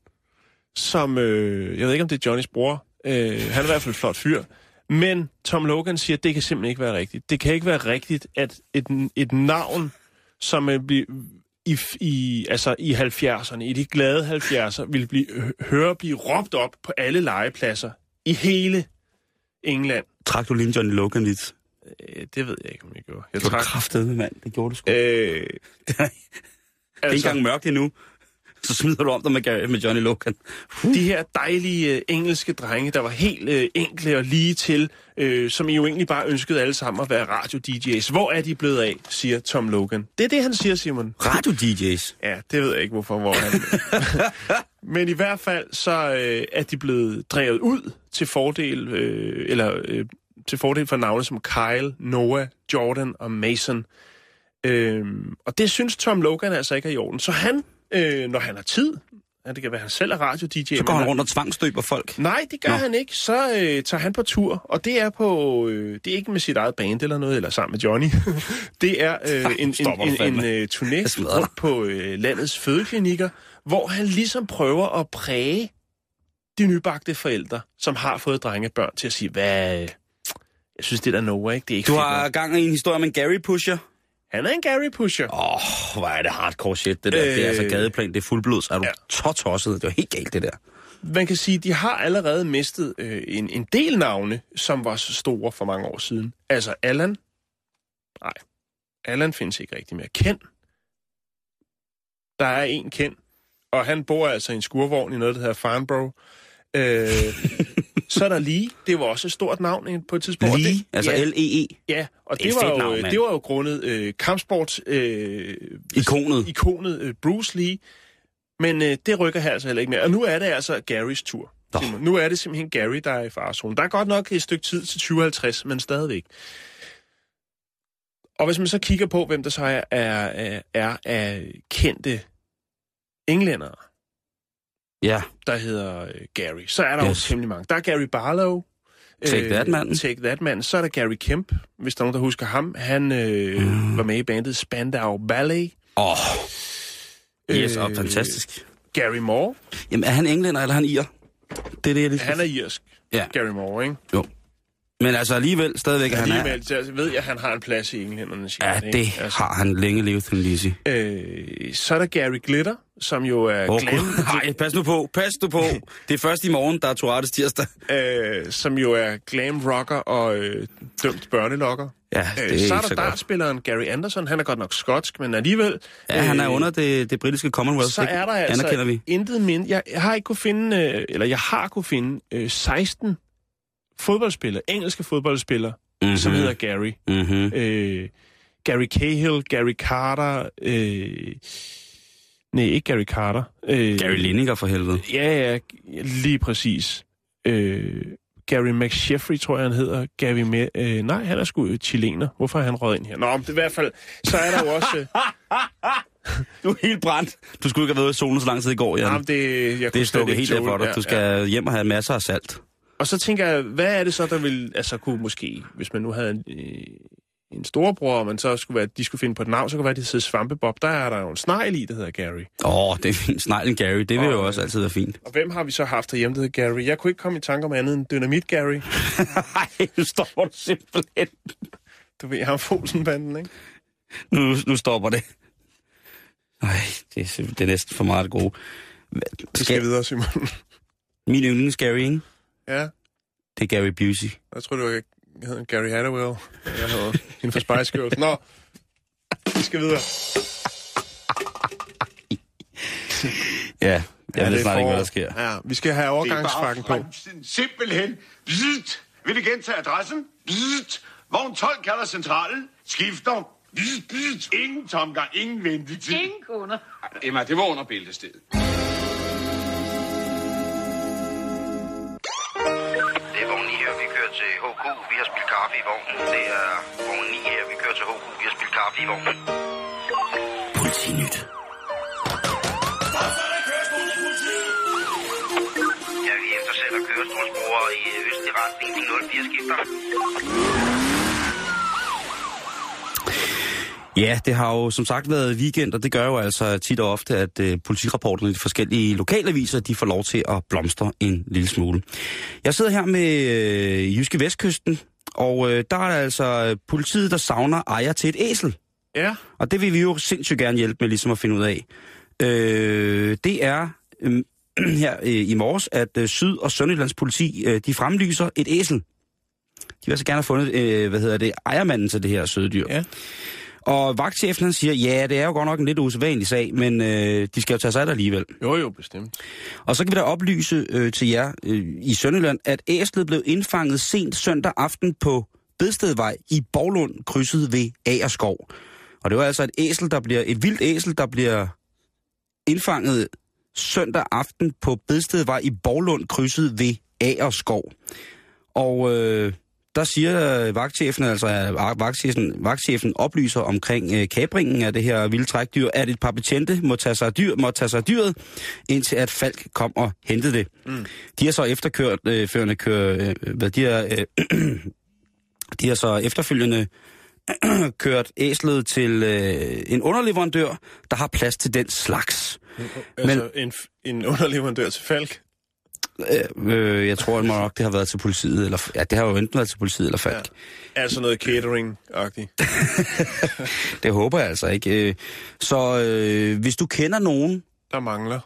som, øh, jeg ved ikke om det er Johnnys bror, øh, han er i hvert fald en flot fyr, men Tom Logan siger, at det kan simpelthen ikke være rigtigt. Det kan ikke være rigtigt, at et, et navn, som blive, i, i, altså i 70'erne, i de glade 70'er, ville blive, hø- høre blive råbt op på alle legepladser i hele England. Trak du lige en Johnny Logan lidt? Øh, det ved jeg ikke, om jeg gjorde. Jeg Det var trak, kraftedeme, mand. Det gjorde du sgu. øh, det er ikke altså, engang mørkt endnu. Så smider du om dig med, Gary- med Johnny Logan. de her dejlige øh, engelske drenge, der var helt øh, enkle og lige til, øh, som I jo egentlig bare ønskede alle sammen at være radio-DJ's. Hvor er de blevet af, siger Tom Logan. Det er det, han siger, Simon. Radio-DJ's. Ja, det ved jeg ikke, hvorfor, hvor han... Men i hvert fald, så øh, er de blevet drevet ud til fordel, øh, eller øh, til fordel for navne som Kyle, Noah, Jordan og Mason. Øhm, og det synes Tom Logan altså ikke er i orden. Så han, øh, når han har tid, ja, det kan være, han selv er radio-DJ. Så går han rundt og tvangstøber folk. Nej, det gør Nå. Han ikke. Så øh, tager han på tur, og det er på øh, det er ikke med sit eget band eller noget, eller sammen med Johnny. det er øh, en, en, Stopper en, en øh, turné rundt på øh, landets fødeklinikker, hvor han ligesom prøver at præge de nybagte forældre, som har fået drengebørn, til at sige, hvad... Jeg synes, det er der Noah, ikke? Det er ikke Du har gang i en historie om en Gary-pusher. Han er en Gary Pusher. Åh, oh, hvor er det hardcore shit, det der. Øh... Det er altså Øh. gadeplan, det er fuldblods. Er du Ja. ja. tosset? Det var helt galt, det der. Man kan sige, de har allerede mistet øh, en, en del navne, som var så store for mange år siden. Altså Allan. Nej, Allan findes ikke rigtig mere. Ken. Der er en Ken, og han bor altså i en skurvogn i noget, der hedder Farnborough. Øh, så er der Lee. Det var også et stort navn på et tidspunkt. Lige, det, altså ja, L-E-E. ja, og Det det, et var jo, navn, mand. det var jo grundet øh, kampsport... Øh, Ikonet. ikonet øh, Bruce Lee. Men øh, det rykker her altså heller ikke mere. Og nu er det altså Garys tur. Nå. Nu er det simpelthen Gary, der er i farezonen. Der er godt nok et stykke tid til 2050, men stadigvæk. Og hvis man så kigger på, hvem der så er, er, er, er kendte englændere, Ja, der hedder øh, Gary. Så er der yes. Jo temmelig mange. Der er Gary Barlow. Take That-manden. Take That manden. Så er der Gary Kemp, hvis der er nogen, der husker ham. Han øh, mm. var med i bandet Spandau Ballet. åh, yes, Øh, og fantastisk. Gary Moore. Jamen, er han englænder, eller er han ir? Det er det, jeg lige Han er irsk. Ja. Gary Moore, ikke? Jo. Men altså alligevel, stadigvæk, at han er... Alligevel, så ved jeg, at han har en plads i englændernes Ja, hjerte, ikke? det har han længe levet, Thin Lizzy. Øh, så er der Gary Glitter, som jo er Åh, glam, Gud. Ej, pas nu på, pas nu på. Det er først i morgen, der er Tourettes tirsdag. øh, som jo er glam rocker og øh, dømt børnelokker. Ja, det er Øh, så er der dartspilleren Gary Anderson. Han er godt nok skotsk, men alligevel... Ja, han er øh, under det, det britiske Commonwealth. Så er der altså vi. intet mindre. Jeg, jeg har ikke kunne finde, øh, eller jeg har kunne finde øh, 16 fodboldspillere, engelske fodboldspillere, mm-hmm. som hedder Gary. Mm-hmm. Øh, Gary Cahill, Gary Carter, øh, nej, ikke Gary Carter. Øh, Gary Lineker for helvede. Ja, ja, lige præcis. Øh, Gary McSheffrey, tror jeg, han hedder. Gary Me- øh, nej, han er sgu øh, chilener. Hvorfor er han røget ind her? Nå, men det er i hvert fald, så er der jo også... Øh, Du er helt brændt. Du skulle ikke have været i solen så lang tid i går, Jan. jamen, det, jeg det er stukket helt af for dig. ja, Du skal ja. hjem og have masser af salt. Og så tænker jeg, hvad er det så, der vil... Altså, kunne måske, hvis man nu havde en, øh, en storebror, og man så skulle være, de skulle finde på et navn, så kunne det være, at det hedder Svampebob. Der er der jo en snegl i, der hedder Gary. Åh, oh, det er fint. Sneglen Gary, det vil Og, jo også altid være fint. Og hvem har vi så haft derhjemme, der hedder Gary? Jeg kunne ikke komme i tanke om andet end Dynamit Gary. Nej, nu stopper du simpelthen. Du ved, ham Folsen-banden, ikke? Nu, nu stopper det. Nej, det er, det er næsten for meget det gode. Vi skal videre, Simon. Min yndlings Gary, ikke? Ja, Det er Gary Busey. jeg tror, du var- jeg hedder Gary Hadawell. Jeg hedder hende fra Spice Girls. Nå, vi skal videre. Ja, jeg ved det er snart ikke, hvad der sker. Ja, vi skal have overgangsfakken på. Simpelthen. Bzzzt. Vil I gentage adressen? Bzzzt. Vogn 12 kalder centralen. Skifter. Bzzzt. Ingen tomgang, ingen ventetid. Ingen kunder. Emma, det var under bæltestedet. Til HK. Vi har spillet kaffe i vognen. Det er vogn 9 her, vi kører til HK. Vi har spillet kaffe i vognen. Politinyt. Ja, vi eftersætter kørestolsbrugere i østlig retning. De 04 skifter. Ja, det har jo som sagt været weekend, og det gør jo altså tit og ofte, at øh, politirapporterne i de forskellige lokalaviser, de får lov til at blomstre en lille smule. Jeg sidder her med øh, Jyske Vestkysten, og øh, der er altså politiet, der savner ejer til et æsel. Ja, Og det vil vi jo sindssygt gerne hjælpe med ligesom at finde ud af. Øh, det er øh, her øh, i morges, at øh, Syd- og Sønderjyllands politi, øh, de fremlyser et æsel. De vil altså gerne have fundet, øh, hvad hedder det, ejermanden til det her søde dyr. Ja. Og vagtchefen han siger, ja, det er jo godt nok en lidt usædvanlig sag, men øh, de skal jo tage sig af det alligevel. jo jo, bestemt. Og så kan vi da oplyse øh, til jer øh, i Sønderjylland, at æslet blev indfanget sent søndag aften på Bedstedvej i Borglund, krydset ved Agerskov. Og det var altså et æsel, der bliver et vildt æsel, der bliver indfanget søndag aften på Bedstedvej i Borglund, krydset ved Agerskov. Og øh, der siger øh, vagtchefen, altså at vagtchefen, vagtchefen oplyser omkring øh, kabringen af det her vilde trækdyr, at et par betjente må tage sig af, dyr, må tage sig af dyret, indtil at Falk kom og hentede det. Mm. De har så efterkørt, øh, førende kør, øh, hvad de har, øh, de har så efterfølgende kørt æslet til øh, en underleverandør, der har plads til den slags. Altså, en, en underleverandør til Falk. Øh, øh, jeg tror nok, det har været til politiet, eller ja, det har jo enten været til politiet eller Falk. Ja. Altså noget catering-agtigt. Det håber jeg altså ikke. Øh, Så øh, hvis du kender nogen, Der mangler.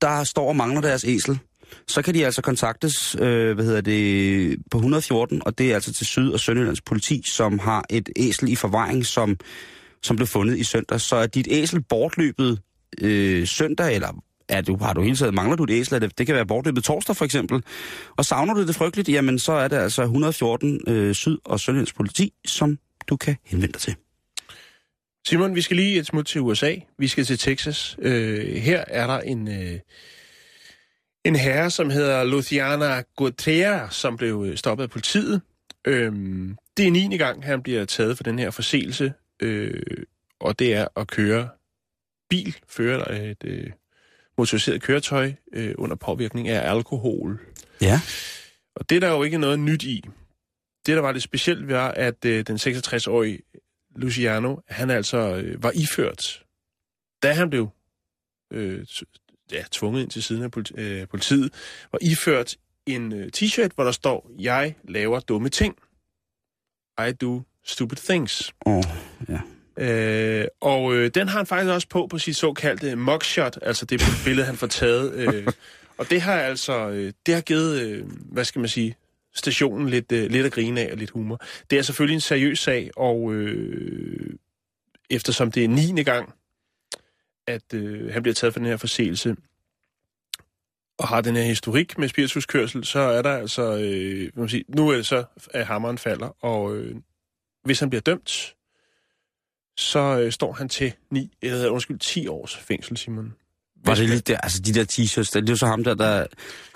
der står og mangler deres æsel, så kan de altså kontaktes, øh, hvad hedder det, på 114, og det er altså til Syd- og Sønderjyllands politi, som har et æsel i forvaring, som, som blev fundet i søndag. Så er dit æsel bortløbet øh, søndag, eller er du, har du hele tiden, mangler du et æsel? Det, det kan være bortløbet torsdag for eksempel. Og savner du det frygteligt, jamen så er det altså 114 øh, Syd- og Sønderjyllands politi, som du kan henvende dig til. Simon, vi skal lige et smut til USA. Vi skal til Texas. Øh, her er der en, øh, en herre, som hedder Luciana Gutierrez, som blev øh, stoppet af politiet. Øh, det er 9. gang, han bliver taget for den her forseelse, øh, og det er at køre bil, føre et øh, motoriseret køretøj øh, under påvirkning af alkohol. Ja. Og det er der jo ikke noget nyt i. Det, der var det specielt, var, at øh, den 66-årige Luciano, han altså øh, var iført, da han blev øh, ja, tvunget ind til siden af politi- øh, politiet, var iført en øh, t-shirt, hvor der står, jeg laver dumme ting. I do stupid things. Åh, oh, ja. Øh, og øh, den har han faktisk også på på sit såkaldte mugshot, altså det billede, han får taget. Øh, og det har altså, øh, det har givet, øh, hvad skal man sige, stationen lidt, øh, lidt at grine af og lidt humor. Det er selvfølgelig en seriøs sag, og øh, eftersom det er 9. gang, at øh, han bliver taget for den her forseelse, og har den her historik med spirituskørsel, så er der altså, øh, hvad man sige, nu er det så, at hammeren falder, og øh, hvis han bliver dømt, så øh, står han til 9, eller undskyld, 10 års fængsel, Simon. Var det lidt der, altså de der t-shirts, det er jo så ham der, der,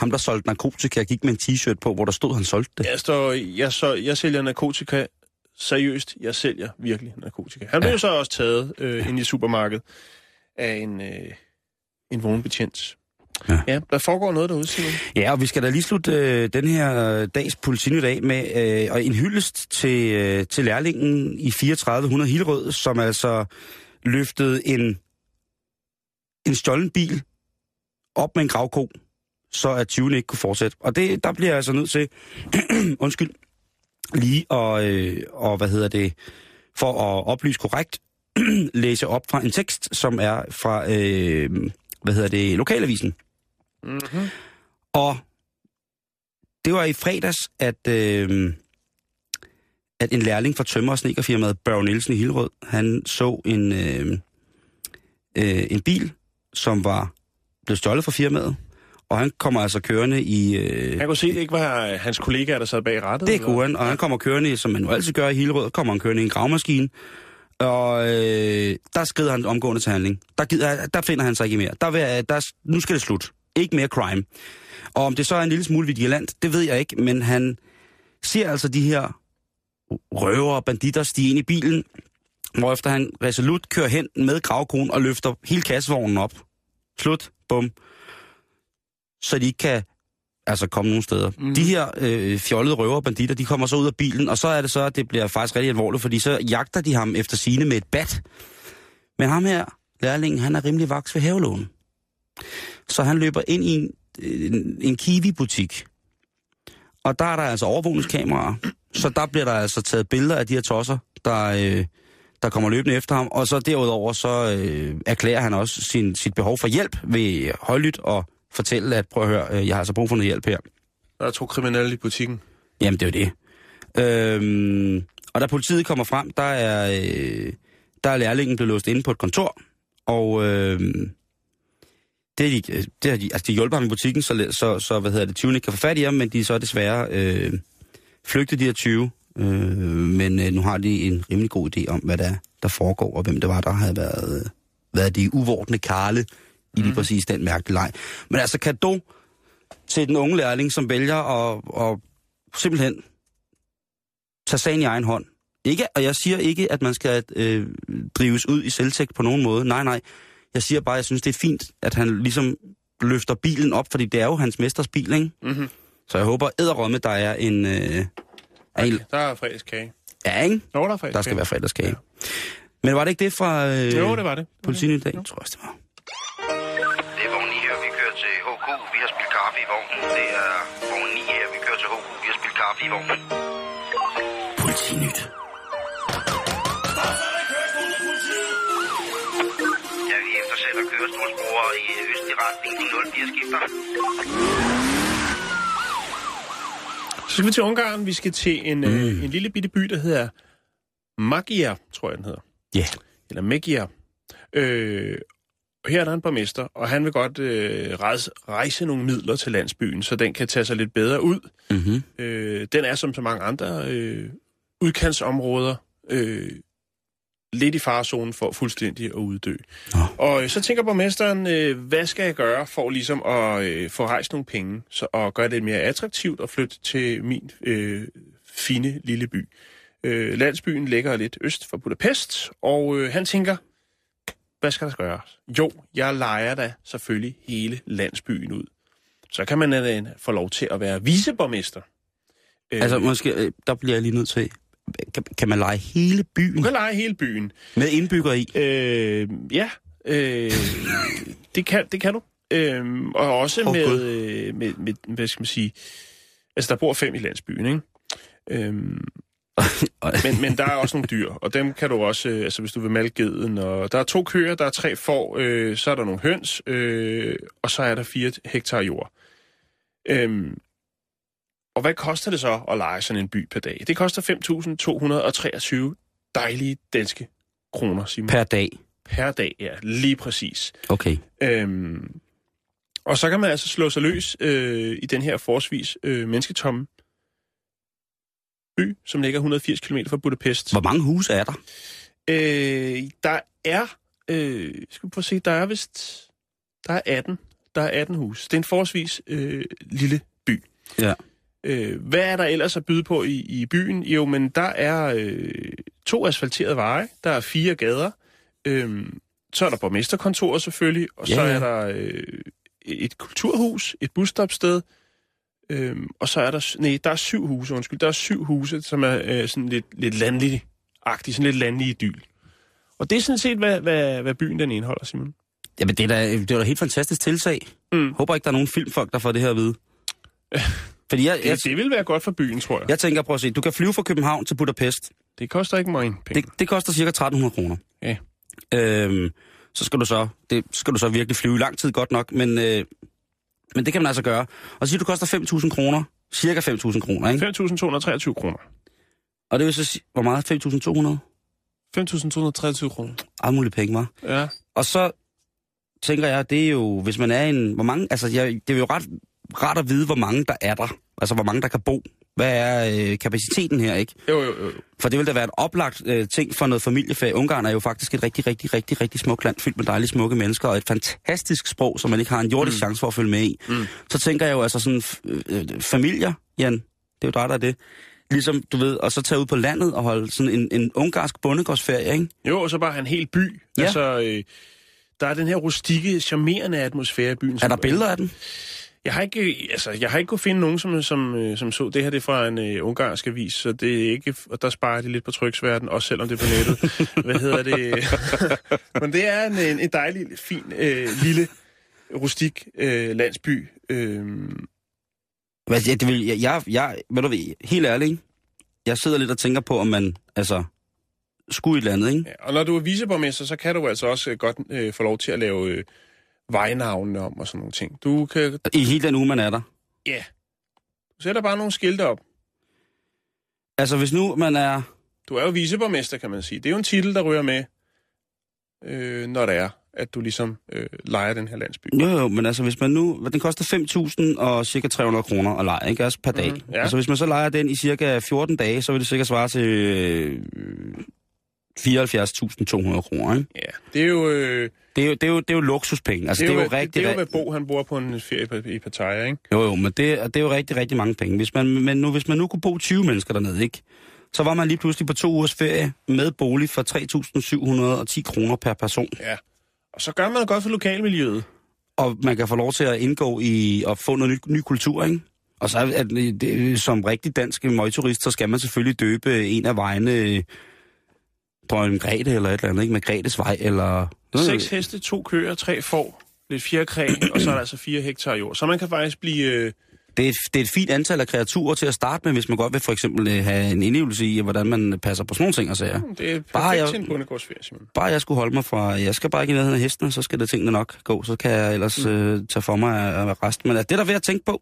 ham der solgte narkotika, gik med en t-shirt på, hvor der stod, han solgte det. Jeg, står, jeg, så, jeg sælger narkotika seriøst. Jeg sælger virkelig narkotika. Han blev Ja. jo så også taget øh, ind i supermarkedet af en, øh, en vognbetjent. Ja. Ja. der foregår noget derude, Simon. Ja, og vi skal da lige slutte øh, den her øh, dags politinyt af med øh, og en hyldest til, øh, til lærlingen i 3400 Hillerød, som altså løftede en, en stjålen bil op med en gravko, så at 20 ikke kunne fortsætte. Og det, der bliver jeg altså nødt til, undskyld, lige at, øh, og hvad hedder det, for at oplyse korrekt, læse op fra en tekst, som er fra, øh, hvad hedder det, lokalavisen. Mm-hmm. Og det var i fredags, at, øh, at en lærling fra tømmer- og snekerfirmaet Børge Nielsen i Hillerød, han så en, øh, øh, en bil, som var blevet stjålet fra firmaet. Og han kommer altså kørende i... Øh, Han kunne se, det ikke var hans kollegaer, der sad bag rattet. det eller kunne han, og han kommer kørende, som man jo altid gør i Hillerød, kommer han kørende i en gravmaskine. Og øh, der skrider han omgående til handling. Der, gider, der finder han sig ikke mere. Der, vil, der, nu skal det slut. Ikke mere crime. Og om det så er en lille smule vigilant, det ved jeg ikke, men han ser altså de her røver og banditter stige ind i bilen, hvorefter han resolut kører hen med gravkonen og løfter hele kassevognen op. Slut. Bum. Så de ikke kan altså komme nogen steder. Mm. De her øh, fjollede røver og banditter, de kommer så ud af bilen, og så er det så, at det bliver faktisk rigtig alvorligt, fordi så jagter de ham efter sine med et bat. Men ham her, lærlingen, han er rimelig vaks ved havelån. Så han løber ind i en, en, en Kiwi-butik. Og der er der altså overvågningskameraer. Så der bliver der altså taget billeder af de her tosser, der, øh, der kommer løbende efter ham. Og så derudover så øh, erklærer han også sin, sit behov for hjælp ved højlydt og fortælle, at prøv at høre, øh, jeg har altså brug for noget hjælp her. Der er to kriminelle i butikken. Jamen, det er jo det. Øhm, og da politiet kommer frem, der er, øh, der er lærlingen blevet låst inde på et kontor, og øh, det, er de, det har de, altså de hjulpet ham i butikken, så, så, så hvad hedder det, 20 ikke kan få fat i ham, men de er så desværre øh, flygtet de her 20. Øh, men øh, nu har de en rimelig god idé om, hvad der, er, der foregår, og hvem det var, der havde været, øh, været de uvordne karle i lige præcis den mærkelige leg. Men altså, kado til den unge lærling, som vælger at, at simpelthen tage sagen i egen hånd. Ikke, og jeg siger ikke, at man skal øh, drives ud i selvtægt på nogen måde. Nej, nej. Jeg siger bare, at jeg synes, det er fint, at han ligesom løfter bilen op, fordi det er jo hans mesters bil, ikke? Mm-hmm. Så jeg håber, æderrømme, der er en... Øh, er en Der er fredagskage. ja, ikke? Nå, der er fredagskage. Der skal være fredagskage. Ja. Men var det ikke det fra øh, Jo, det var det. politiet i dag? Jeg tror også, det var. Det er vogn 9 her, vi kører til HK. Vi har spillet kaffe i vognen. Det er vogn 9 her, vi kører til HK. Vi har spillet kaffe i vognen. Politinyt. Eftersætter kørestolsbrugere i østlig retning. De 04 skifter. Så skal vi til Ungarn. Vi skal til en, mm. øh, en lille bitte by, der hedder Magia, tror jeg, den hedder. Ja. Yeah. Eller Megia. Øh, og her er der en borgmester, og han vil godt øh, rejse, rejse nogle midler til landsbyen, så den kan tage sig lidt bedre ud. Mm-hmm. Øh, den er som så mange andre øh, udkantsområder øh, lidt i farezonen for fuldstændig at uddø. Nå. Og øh, så tænker borgmesteren, øh, hvad skal jeg gøre for ligesom at øh, få rejst nogle penge, så, og gøre det mere attraktivt at flytte til min øh, fine lille by. Øh, landsbyen ligger lidt øst for Budapest, og øh, han tænker, hvad skal der gøres? Jo, jeg leger da selvfølgelig hele landsbyen ud. Så kan man øh, få lov til at være viceborgmester. Øh, Altså, måske, øh, der bliver jeg lige nødt til... Kan, kan man lege hele byen du kan lege hele byen. med indbygger i? Øh, ja, øh, det, kan, det kan du. Øh, og også oh, med, øh, med, med, hvad skal man sige, altså der bor fem i landsbyen, ikke? Øhm, men, men der er også nogle dyr, og dem kan du også, øh, altså hvis du vil malke geden, og der er to køer, der er tre får, øh, så er der nogle høns, øh, og så er der fire hektar jord. Øhm, og hvad koster det så at lege sådan en by per dag? Det koster 5.223 dejlige danske kroner, Simon. Per dag. Per dag, ja, lige præcis. Okay. Øhm, og så kan man altså slå sig løs øh, i den her forsvis øh, mennesketomme by, som ligger 180 km fra Budapest. Hvor mange huse er der? Øh, der er, øh, skal vi prøve at se, der er vist, der er 18, der er 18 hus. Det er en forholdsvis øh, lille by. Ja. Øh, hvad er der ellers at byde på i, i byen? Jo, men der er øh, to asfalterede veje, der er fire gader, øh, så er der borgmesterkontoret selvfølgelig, og Ja, så er der øh, et kulturhus, et busstopsted, øh, og så er der, nej, der er syv huse, undskyld, der er syv huse, som er øh, sådan lidt, lidt landlige-agtige, sådan lidt landlige idyl. Og det er sådan set, hvad, hvad, hvad byen den indeholder, Simon. Jamen, det er da, det er da helt fantastisk tiltag. Mm. Håber ikke, der er nogen filmfolk, der får det her at vide. Fordi jeg, jeg, Det, det vil være godt for byen, tror jeg. jeg tænker, prøv at se, du kan flyve fra København til Budapest. Det koster ikke mange penge. Det, det koster cirka 1300 kroner. Ja. Øhm, så skal du så, det skal du så virkelig flyve i lang tid godt nok, men, øh, men det kan man altså gøre. Og så siger du, koster 5.000 kroner, cirka 5.000 kroner, ikke? 5.223 kroner. Og det vil så sige, hvor meget? 5.200? 5.223 kroner. Ej, mulige penge, var. Ja. Og så tænker jeg, det er jo, hvis man er en, hvor mange, altså jeg, det er jo ret, rart at vide, hvor mange der er der. Altså, hvor mange der kan bo. Hvad er øh, kapaciteten her, ikke? Jo, jo, jo. For det vil da være en oplagt øh, ting for noget familiefag. Ungarn er jo faktisk et rigtig, rigtig, rigtig, rigtig smukt land, fyldt med dejlige, smukke mennesker, og et fantastisk sprog, som man ikke har en jordisk mm. chance for at følge med i. Mm. Så tænker jeg jo, altså sådan, øh, øh, familier, Jan, det er jo dig, der er det. Ligesom, du ved, og så tage ud på landet og holde sådan en, en ungarsk bondegårdsferie, ikke? Jo, og så bare en hel by. Ja. Altså, øh, der er den her rustikke, charmerende atmosfære i byen. Er der billeder af den? Jeg har ikke, altså, jeg har ikke kunne finde nogen, som, som, øh, som så. Det her det er fra en øh, ungarsk avis, så det er ikke, og der sparer de lidt på tryksverden, også selvom det er på nettet. Hvad hedder det? Men det er en, en, en dejlig, fin, øh, lille, rustik øh, landsby. Øh, Hvad, ja, det vil, jeg, jeg, jeg, ved du helt ærligt, ikke? jeg sidder lidt og tænker på, om man, altså, skulle et eller andet, ikke? ja, og når du er viceborgmester, så kan du altså også øh, godt øh, få lov til at lave øh, vejnavne om og sådan nogle ting. Du kan, I hele den uge, man er der. ja, du sætter bare nogle skilte op. Altså, hvis nu man er... Du er jo viceborgmester, kan man sige. Det er jo en titel, der rører med, øh, når det er, at du ligesom øh, leger den her landsby. Jo, jo, men altså, hvis man nu... Den koster 5.000 og cirka 300 kroner at lege, ikke? Altså per dag. Mhm, ja. Altså, hvis man så leger den i cirka 14 dage, så vil det sikkert svare til øh, 74.200 kroner, ikke? Ja, det er jo... Øh, Det er jo, det er jo, det er jo luksuspenge. Altså, det, er jo, jo rigtig... det er jo, hvad Bo han bor på en ferie på- i Pattaya, ikke? Jo, jo, men det, det er jo rigtig, rigtig mange penge. Hvis man, men nu, hvis man nu kunne bo 20 mennesker dernede, ikke? Så var man lige pludselig på to ugers ferie med bolig for 3.710 kroner per person. Ja. Og så gør man det godt for lokalmiljøet. Og man kan få lov til at indgå i og få noget ny, ny kultur, ikke? Og så er at, det, som rigtig dansk møgturist, så skal man selvfølgelig døbe en af vejene øh, Dronning Grete eller et eller andet, ikke? Med Gretes vej, eller... Seks heste, to køer, tre får, lidt fjerkræ, og så er der altså fire hektar jord. Så man kan faktisk blive... Øh, Det er, et, det er et fint antal af kreaturer til at starte med, hvis man godt vil for eksempel øh, have en indlevelse i, hvordan man passer på sådan nogle ting og sager. det er perfekt Bare jeg- til en bondegårdsferie, Simon. Bare jeg skulle holde mig fra, jeg skal bare ikke i nærheden af hestene, så skal det tingene nok gå, så kan jeg ellers Mm. øh, tage for mig af, af resten. Men er det der ved at tænke på?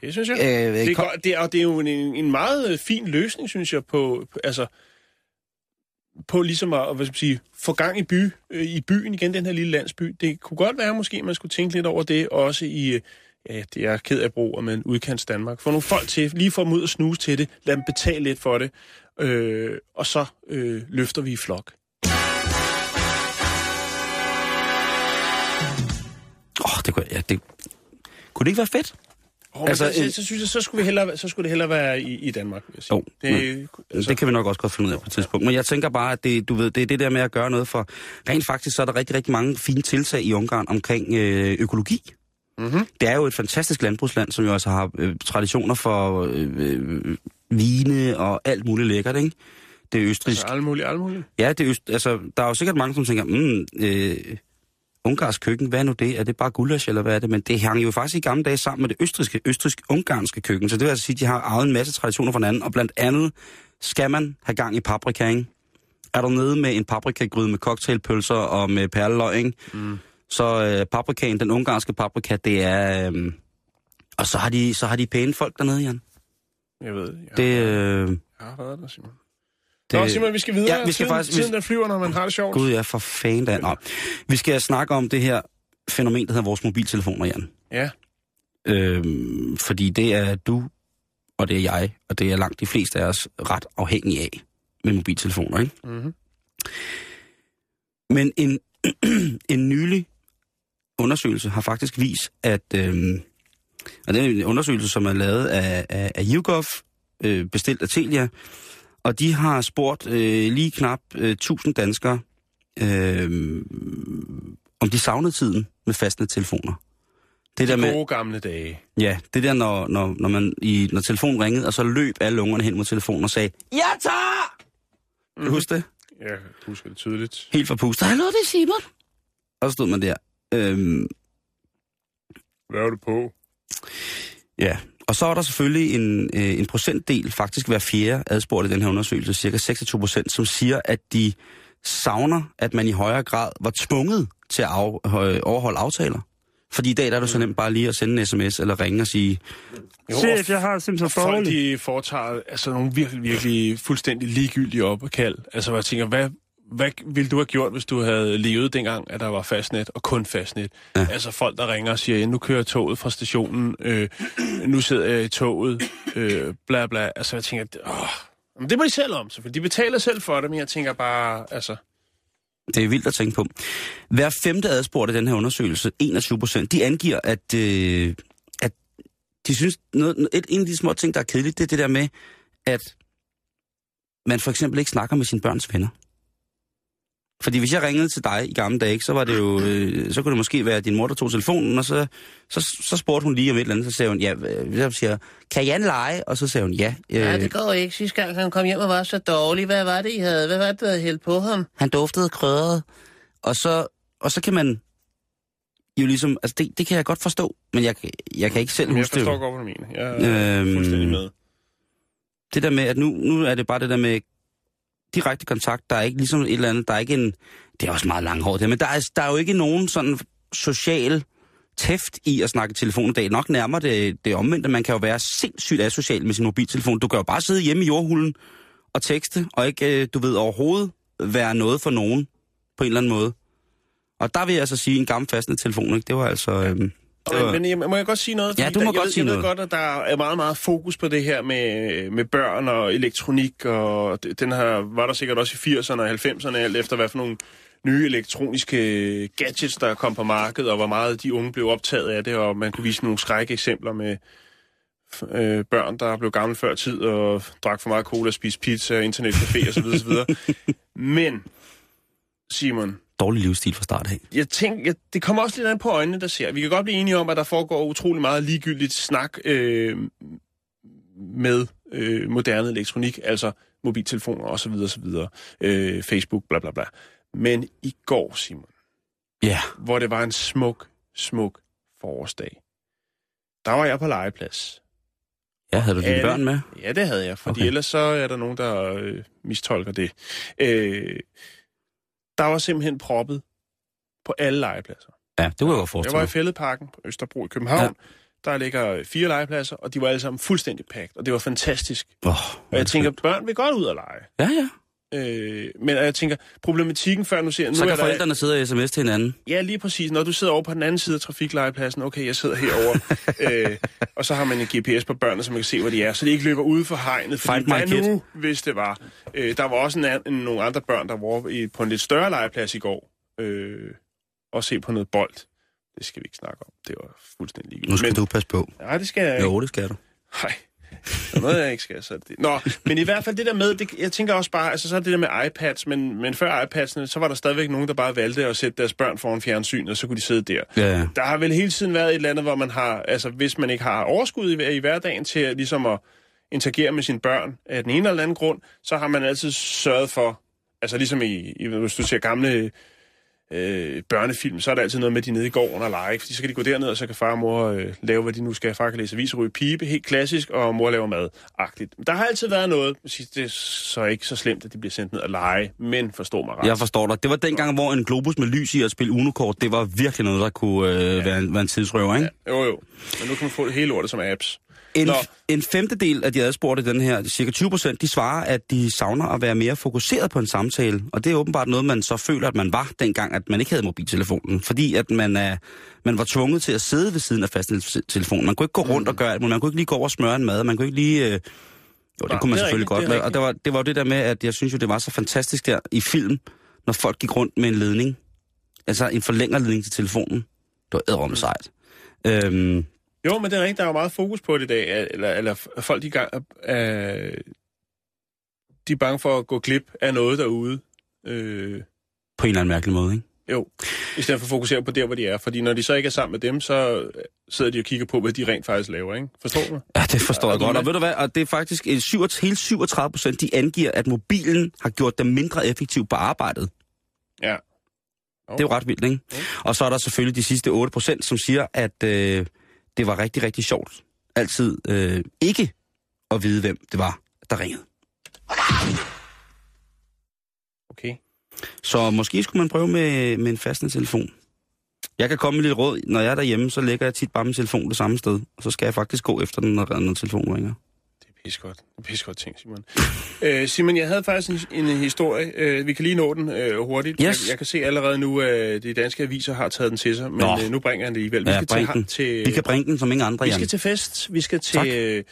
Det synes jeg. Øh, det, er kom- godt, det, er, og det er jo en, en meget øh, fin løsning, synes jeg, på, på altså på ligesom at hvad skal man sige, få gang i, by, øh, i byen igen, den her lille landsby. Det kunne godt være måske, at man skulle tænke lidt over det, også i, øh, ja, det er ked af brug, men udkants Danmark. Få nogle folk til, lige få dem ud og snuse til det, lad dem betale lidt for det, øh, og så øh, løfter vi i flok. Åh, oh, det kunne, ja, det, kunne det ikke være fedt? Oh, Altså, så, så, synes jeg, så skulle, vi hellere, så skulle det hellere være i, i Danmark, vil jeg sige. Jo, det, Altså, det kan vi nok også godt finde ud af på et tidspunkt. Men jeg tænker bare, at det, du ved, det er det der med at gøre noget for... Rent faktisk, så er der rigtig, rigtig mange fine tiltag i Ungarn omkring øh, økologi. Mm-hmm. Det er jo et fantastisk landbrugsland, som jo altså har øh, traditioner for øh, øh, vine og alt muligt lækkert, ikke? Det er østrisk. Altså, alt muligt, alt muligt. Ja, det er øst, altså, der er jo sikkert mange, som tænker, mm, øh, ungarsk køkken, hvad er nu det? Er det bare gulasch, eller hvad er det? Men det hang jo faktisk i gamle dage sammen med det østriske, østrisk-ungarske køkken. Så det vil altså sige, at de har arvet en masse traditioner fra hinanden, og blandt andet skal man have gang i paprika, ikke? Er du nede med en paprikagryde med cocktailpølser og med perleløg, ikke? Mm. Så øh, paprikaen, den ungarske paprika, det er... Øh, og så har, de, så har de pæne folk dernede, Jan. Jeg ved, jeg, Det, øh, jeg har været der, Simon. Det, Nå, Simon, vi skal videre. Ja, vi skal tiden, faktisk- Tiden, der flyver, når man har det sjovt. Gud, ja, for fanden da. Nå. Vi skal snakke om det her fænomen, der hedder vores mobiltelefoner, Jan. Ja. Øhm, fordi det er du, og det er jeg, og det er langt de fleste af os ret afhængige af med mobiltelefoner, ikke? Mm-hmm. Men en, en nylig undersøgelse har faktisk vist, at... Øhm, og det er en undersøgelse, som er lavet af, af, af YouGov, øh, bestilt af Telia, og de har spurgt øh, lige knap øh, 1000 danskere, øh, om de savnede tiden med fastnet telefoner. Det der De med, gode gamle dage. ja, det der, når, når, når, man i, når telefonen ringede, og så løb alle ungerne hen mod telefonen og sagde, Jeg tager! Kan du huske det? Jeg husker det tydeligt. Helt forpustet. Hallo, det er Simon. Og så stod man der. Øhm, Hvad er du på? ja, og så er der selvfølgelig en, øh, en procentdel, faktisk hver fjerde adspurgt i den her undersøgelse, cirka 26 procent, som siger, at de savner, at man i højere grad var tvunget til at af, øh, overholde aftaler. Fordi i dag der er det så nemt bare lige at sende en sms eller ringe og sige, Jo, Chef, jeg har simpelthen Folk, dårligt. de foretager altså nogle virkelig, virkelig fuldstændig ligegyldige opkald. Altså, hvor jeg tænker, hvad, hvad ville du have gjort, hvis du havde levet dengang, at der var fastnet og kun fastnet? Ja. Altså folk, der ringer og siger, ja, nu kører toget fra stationen, øh, nu sidder jeg i toget, øh, bla bla. Altså, jeg tænker, åh, men det må de selv om, selvfølgelig. De betaler selv for det, men jeg tænker bare, altså... Det er vildt at tænke på. Hver femte adspurgte i den her undersøgelse, 21 procent, de angiver, at, øh, at de synes, noget, et, en af de små ting, der er kedeligt, det er det der med, at man for eksempel ikke snakker med sine børns venner. Fordi hvis jeg ringede til dig i gamle dage, så var det jo, øh, så kunne det måske være, at din mor, der tog telefonen, og så, så, så spurgte hun lige om et eller andet, så sagde hun, ja, øh, så siger, jeg, kan Jan lege? Og så sagde hun, ja. Øh, Ja, det går ikke. Sidste gang han kom hjem og var så dårlig. Hvad var det, I havde? Hvad var det, der havde hældt på ham? Han duftede krødret. Og så, og så kan man jo ligesom, altså det, det kan jeg godt forstå, men jeg, jeg kan ikke selv jeg huske det. forstår jo. godt, hvad du mener. Jeg er Øhm, fuldstændig med. Det der med, at nu, nu er det bare det der med direkte kontakt, der er ikke ligesom et eller andet, der er ikke en, det er også meget langhåret det, men der er, der er jo ikke nogen sådan social tæft i at snakke i telefon i dag. Nok nærmere det, det omvendte. Man kan jo være sindssygt asocial med sin mobiltelefon. Du kan jo bare sidde hjemme i jordhulen og tekste, og ikke, øh, du ved, overhovedet være noget for nogen på en eller anden måde. Og der vil jeg altså sige, en gammel fastende telefon, ikke? det var altså... Øhm, men, men jeg, må jeg godt sige noget? Ja, du må der, jeg godt ved, sige jeg noget. ved godt, at der er meget, meget fokus på det her med, med børn og elektronik, og den her var der sikkert også i 80'erne og 90'erne, alt efter hvad for nogle nye elektroniske gadgets, der kom på markedet, og hvor meget de unge blev optaget af det, og man kunne vise nogle skrække eksempler med øh, børn, der blev gamle før tid og drak for meget cola, spiste pizza, internetcafé osv. osv. Men, Simon, dårlig livsstil fra start af. jeg tænker, jeg, det kommer også lidt an på øjnene, der ser. Vi kan godt blive enige om, at der foregår utrolig meget ligegyldigt snak øh, med øh, moderne elektronik, altså mobiltelefoner osv. osv. Øh, Facebook, bla bla bla. Men i går, Simon, Ja, hvor det var en smuk, smuk forårsdag, der var jeg på legeplads. ja havde du dine børn med? Ja, det havde jeg, fordi okay. ellers så er der nogen, der øh, mistolker det. Øh, der var simpelthen proppet på alle legepladser. Ja, det kunne jeg godt Jeg var i. Fælledparken på Østerbro i København. Ja. Der ligger fire legepladser, og de var alle sammen fuldstændig pakket, og det var fantastisk. Oh, Og jeg tænker, børn vil godt ud og lege. Ja, ja. Øh, men jeg tænker, problematikken før nu ser... Nu Så er kan der, forældrene sidde og sms til hinanden. Ja, lige præcis. Når du sidder over på den anden side af trafiklegepladsen, okay, jeg sidder herovre, øh, og så har man en GPS på børnene, så man kan se, hvor de er, så de ikke løber ude for hegnet. Fordi Find my nu, hvis det var? Øh, der var også en, en, nogle andre børn, der var i, på en lidt større legeplads i går, øh, og se på noget bold. Det skal vi ikke snakke om. Det var fuldstændig ligegyldigt. Nu skal Men... du passe på. Nej, det skal jeg ikke. Jo, det skal du. Nej, der er noget, jeg ikke skal. Så det... Nå, men i hvert fald det der med, det, jeg tænker også bare, altså så er det der med iPads, men, men før iPads'ene, så var der stadigvæk nogen, der bare valgte at sætte deres børn foran fjernsyn, og så kunne de sidde der. Ja, ja. Der har vel hele tiden været et eller andet, hvor man har, altså hvis man ikke har overskud i, i hverdagen til ligesom at interagere med sine børn af den ene eller anden grund, så har man altid sørget for, altså ligesom i, i hvis du ser gamle øh, børnefilm, så er der altid noget med, at de nede i gården og lege, fordi så kan de gå derned, og så kan far og mor øh, lave, hvad de nu skal. Far kan læse aviser, ryge pibe, helt klassisk, og mor laver mad-agtigt. Der har altid været noget, det er så ikke så slemt, at de bliver sendt ned og lege, men forstå mig ret. Jeg forstår dig. Det var dengang, hvor en globus med lys i at spille Uno-kort, det var virkelig noget, der kunne øh, ja. være, en, være en tidsrøver, ikke? Ja, jo, jo. Men nu kan man få det hele ordet som apps. En, Nå. en femtedel af de adspurgte, den her, cirka 20 procent, de svarer, at de savner at være mere fokuseret på en samtale. Og det er åbenbart noget, man så føler, at man var dengang, at man ikke havde mobiltelefonen. Fordi at man, er, man var tvunget til at sidde ved siden af fasttelefonen. Man kunne ikke gå rundt og gøre alt, man kunne ikke lige gå over og smøre en mad, man kunne ikke lige... Øh, jo, det Nej, kunne man det selvfølgelig rigtigt, det godt. Og det var, det var jo det der med, at jeg synes jo, det var så fantastisk der i film, når folk gik rundt med en ledning. Altså en forlængerledning til telefonen. Det var ædrom sejt. Øhm, Jo, men det er rigtigt, der er jo meget fokus på det i dag, eller, eller folk de, gang, øh, de er bange for at gå glip af noget derude. Øh, på en eller anden mærkelig måde, ikke? jo, i stedet for at fokusere på der, hvor de er. Fordi når de så ikke er sammen med dem, så sidder de og kigger på, hvad de rent faktisk laver, ikke? Forstår du? Ja, det forstår jeg godt. Og ved du hvad, og det er faktisk en 37, hele 37 procent, de angiver, at mobilen har gjort dem mindre effektiv på arbejdet. Ja. Det er jo ret vildt, ikke? Og så er der selvfølgelig de sidste 8 procent, som siger, at øh, det var rigtig, rigtig sjovt. Altid øh, ikke at vide, hvem det var, der ringede. Okay. Så måske skulle man prøve med, med en fastende telefon. Jeg kan komme med lidt råd. Når jeg er derhjemme, så lægger jeg tit bare min telefon det samme sted. Og så skal jeg faktisk gå efter den, når, når telefonen ringer. Det pissegodt. Det pissegodt ting, Simon. øh, Simon, jeg havde faktisk en, en historie. Øh, vi kan lige nå den øh, hurtigt. Yes. Jeg, jeg kan se allerede nu, at de danske aviser har taget den til sig, men Nå. øh, nu bringer jeg den alligevel. Vi Ja, skal bring den. til, til Vi kan bringe den som ingen andre, Vi Jan. skal til fest. Vi skal til øh,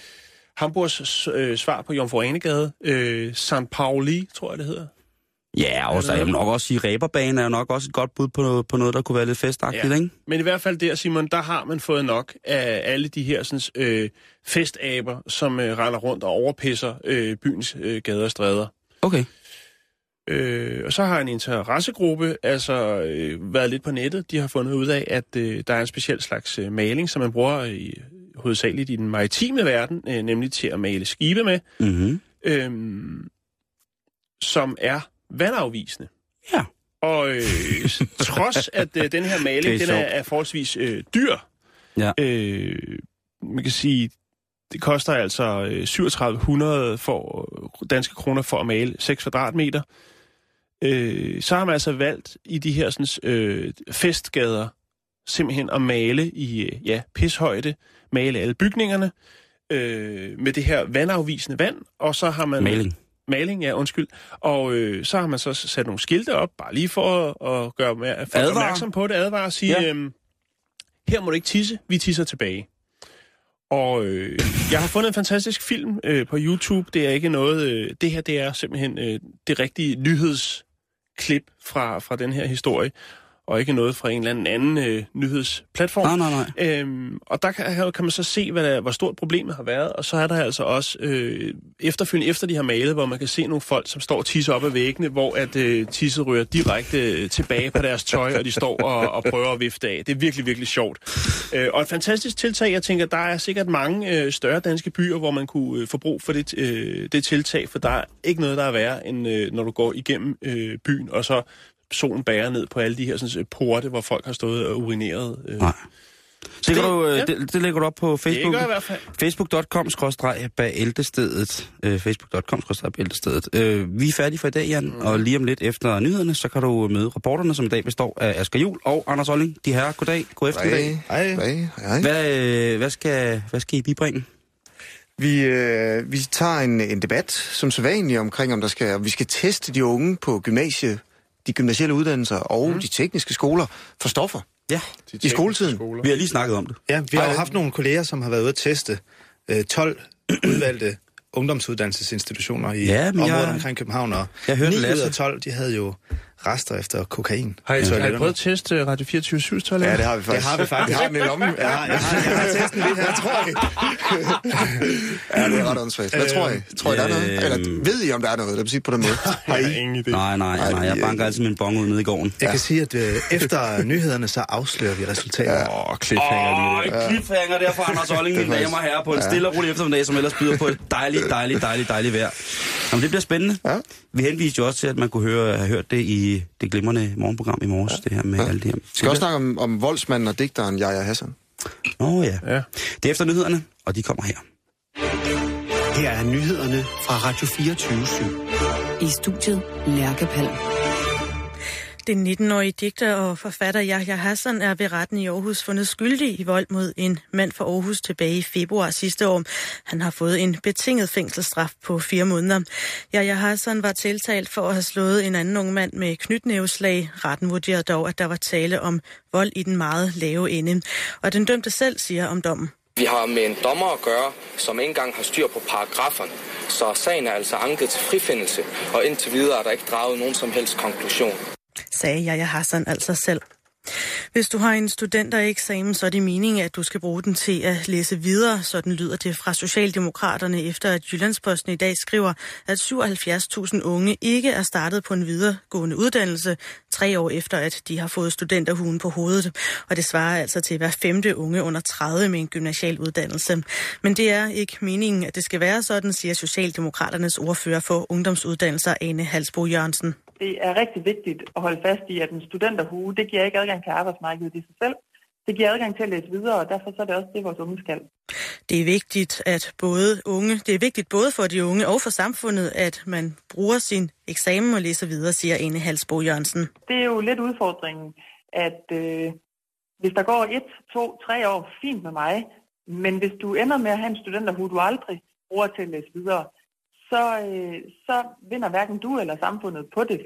Hamburgs øh, svar på Jomfru Anegade. Øh, San Pauli, tror jeg, det hedder. Ja, og så jeg vil nok også sige, at Reberbanen er jo nok også et godt bud på, på noget, der kunne være lidt festagtigt, Ja. ikke? Men i hvert fald der, Simon, der har man fået nok af alle de her sådan, øh, festaber, som øh, render rundt og overpisser øh, byens øh, gader og stræder. Okay. Øh, og så har en interessegruppe altså øh, været lidt på nettet. De har fundet ud af, at øh, der er en speciel slags øh, maling, som man bruger i, hovedsageligt i den maritime verden, øh, nemlig til at male skibe med, Mm-hmm. øh, som er vandafvisende. Ja. Og øh, trods at øh, den her maling, er den er, er forholdsvis øh, dyr, Ja. øh, man kan sige, det koster altså øh, 3700 for, danske kroner for at male 6 kvadratmeter. Øh, så har man altså valgt i de her sådan, øh, festgader simpelthen at male i øh, ja, pishøjde, male alle bygningerne øh, med det her vandafvisende vand, og så har man... Maling. Maling, ja, undskyld. Og øh, så har man så sat nogle skilte op, bare lige for at, at gøre opmær- folk Advare. opmærksom på det, advare og sige, ja. øhm, her må du ikke tisse, vi tisser tilbage. Og øh, jeg har fundet en fantastisk film øh, på YouTube. Det er ikke noget... Øh, det her, det er simpelthen øh, det rigtige nyhedsklip fra, fra den her historie, og ikke noget fra en eller anden anden øh, nyhedsplatform. Nej, nej, nej. Øhm, og der kan, kan man så se, hvad der, hvor stort problemet har været, og så er der altså også øh, efterfølgende, efter de har malet, hvor man kan se nogle folk, som står og tisser op ad væggene, hvor at øh, tisset ryger direkte øh, tilbage på deres tøj, og de står og, og prøver at vifte af. Det er virkelig, virkelig sjovt. Øh, og et fantastisk tiltag, jeg tænker, der er sikkert mange øh, større danske byer, hvor man kunne øh, få brug for det, øh, det tiltag, for der er ikke noget, der er værre, end øh, når du går igennem øh, byen, og så solen bærer ned på alle de her sådan, øh, porte, hvor folk har stået og urineret. Øh. Nej. Det, kan du, øh, ja. det, det lægger du op på Facebook. gør jeg i hvert fald. Facebook.com bæltestedet. Øh, Facebook.com bæltestedet. Øh, vi er færdige for i dag, Jan, mm. og lige om lidt efter nyhederne, så kan du møde reporterne, som i dag består af Asger Jul og Anders Olling. De her, goddag, god eftermiddag. Hej. Hej. Hej. Hvad, øh, hvad, skal, hvad skal I bibringe? Vi, øh, vi tager en, en debat, som så vanligt, omkring, om der skal, om vi skal teste de unge på gymnasie, de gymnasielle uddannelser og mm. de tekniske skoler for stoffer Ja, i skoletiden. vi har lige snakket om det. Ja, vi har jo Ej. haft nogle kolleger, som har været ude at teste øh, 12 udvalgte ungdomsuddannelsesinstitutioner i Ja, området jeg- omkring København, og Jeg hørte 9 ud af 12, de havde jo rester efter kokain. Har I, i har I prøvet at teste Radio 24 toilet? Ja, det har vi faktisk. Det har vi faktisk. Jeg har den i lommen. Jeg har, jeg har, jeg har testet lidt her, tror jeg. Ja, det er ret åndssvagt. Hvad tror I? Tror I, der er noget? Eller ved I, om der er noget? Lad mig sige det på den måde. Har I? ingen idé. Nej, nej, nej, jeg banker altid min bong ud nede i gården. Jeg kan sige, at øh, efter nyhederne, så afslører vi resultatet. Åh, oh, cliffhanger lige Åh, der. en cliffhanger der fra Anders Olling, mine damer og herrer, på en stille og rolig eftermiddag, som ellers byder på et dejligt, dejligt, dejligt, dejligt vejr. Jamen, det bliver spændende. Ja. Vi henviste jo også til, at man kunne høre, have hørt det i det glimrende morgenprogram i morges, det her med alle de her. Vi skal også snakke om, om voldsmanden og digteren Jaja Hassan. Åh oh, ja. Ja. Det er efter nyhederne, og de kommer her. Her er nyhederne fra Radio 24 /7. I studiet Lærke Palm. Den 19-årige digter og forfatter Yahya Hassan er ved retten i Aarhus fundet skyldig i vold mod en mand fra Aarhus tilbage i februar sidste år. Han har fået en betinget fængselsstraf på fire måneder. Yahya Hassan var tiltalt for at have slået en anden ung mand med knytnæveslag. Retten vurderede dog, at der var tale om vold i den meget lave ende. Og den dømte selv siger om dommen. Vi har med en dommer at gøre, som ikke engang har styr på paragraferne. Så sagen er altså anket til frifindelse, og indtil videre er der ikke draget nogen som helst konklusion sagde Yahya Hassan altså selv. Hvis du har en studentereksamen, så er det meningen, at du skal bruge den til at læse videre. Sådan lyder det fra Socialdemokraterne, efter at Jyllandsposten i dag skriver, at 77.000 unge ikke er startet på en videregående uddannelse, tre år efter, at de har fået studenterhuen på hovedet. Og det svarer altså til hver femte unge under 30 med en gymnasial uddannelse. Men det er ikke meningen, at det skal være sådan, siger Socialdemokraternes ordfører for ungdomsuddannelser, Ane Halsbo Jørgensen. Det er rigtig vigtigt at holde fast i, at en studenterhue, det giver ikke adgang til arbejdsmarkedet i sig selv. Det giver adgang til at læse videre, og derfor så er det også det, vores unge skal. Det er vigtigt, at både unge, det er vigtigt både for de unge og for samfundet, at man bruger sin eksamen og læser videre, siger Ane Halsbo Jørgensen. Det er jo lidt udfordringen, at øh, hvis der går et, to, tre år, fint med mig, men hvis du ender med at have en studenterhue, du aldrig bruger til at læse videre, så, øh, så vinder hverken du eller samfundet på det.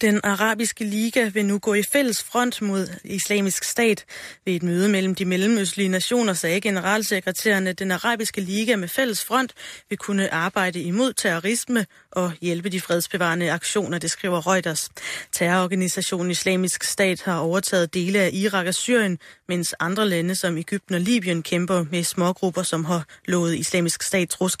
Den arabiske liga vil nu gå i fælles front mod islamisk stat. Ved et møde mellem de mellemøstlige nationer sagde generalsekretæren, at den arabiske liga med fælles front vil kunne arbejde imod terrorisme og hjælpe de fredsbevarende aktioner, det skriver Reuters. Terrororganisationen Islamisk Stat har overtaget dele af Irak og Syrien, mens andre lande som Ægypten og Libyen kæmper med smågrupper, som har lovet Islamisk Stat troskab.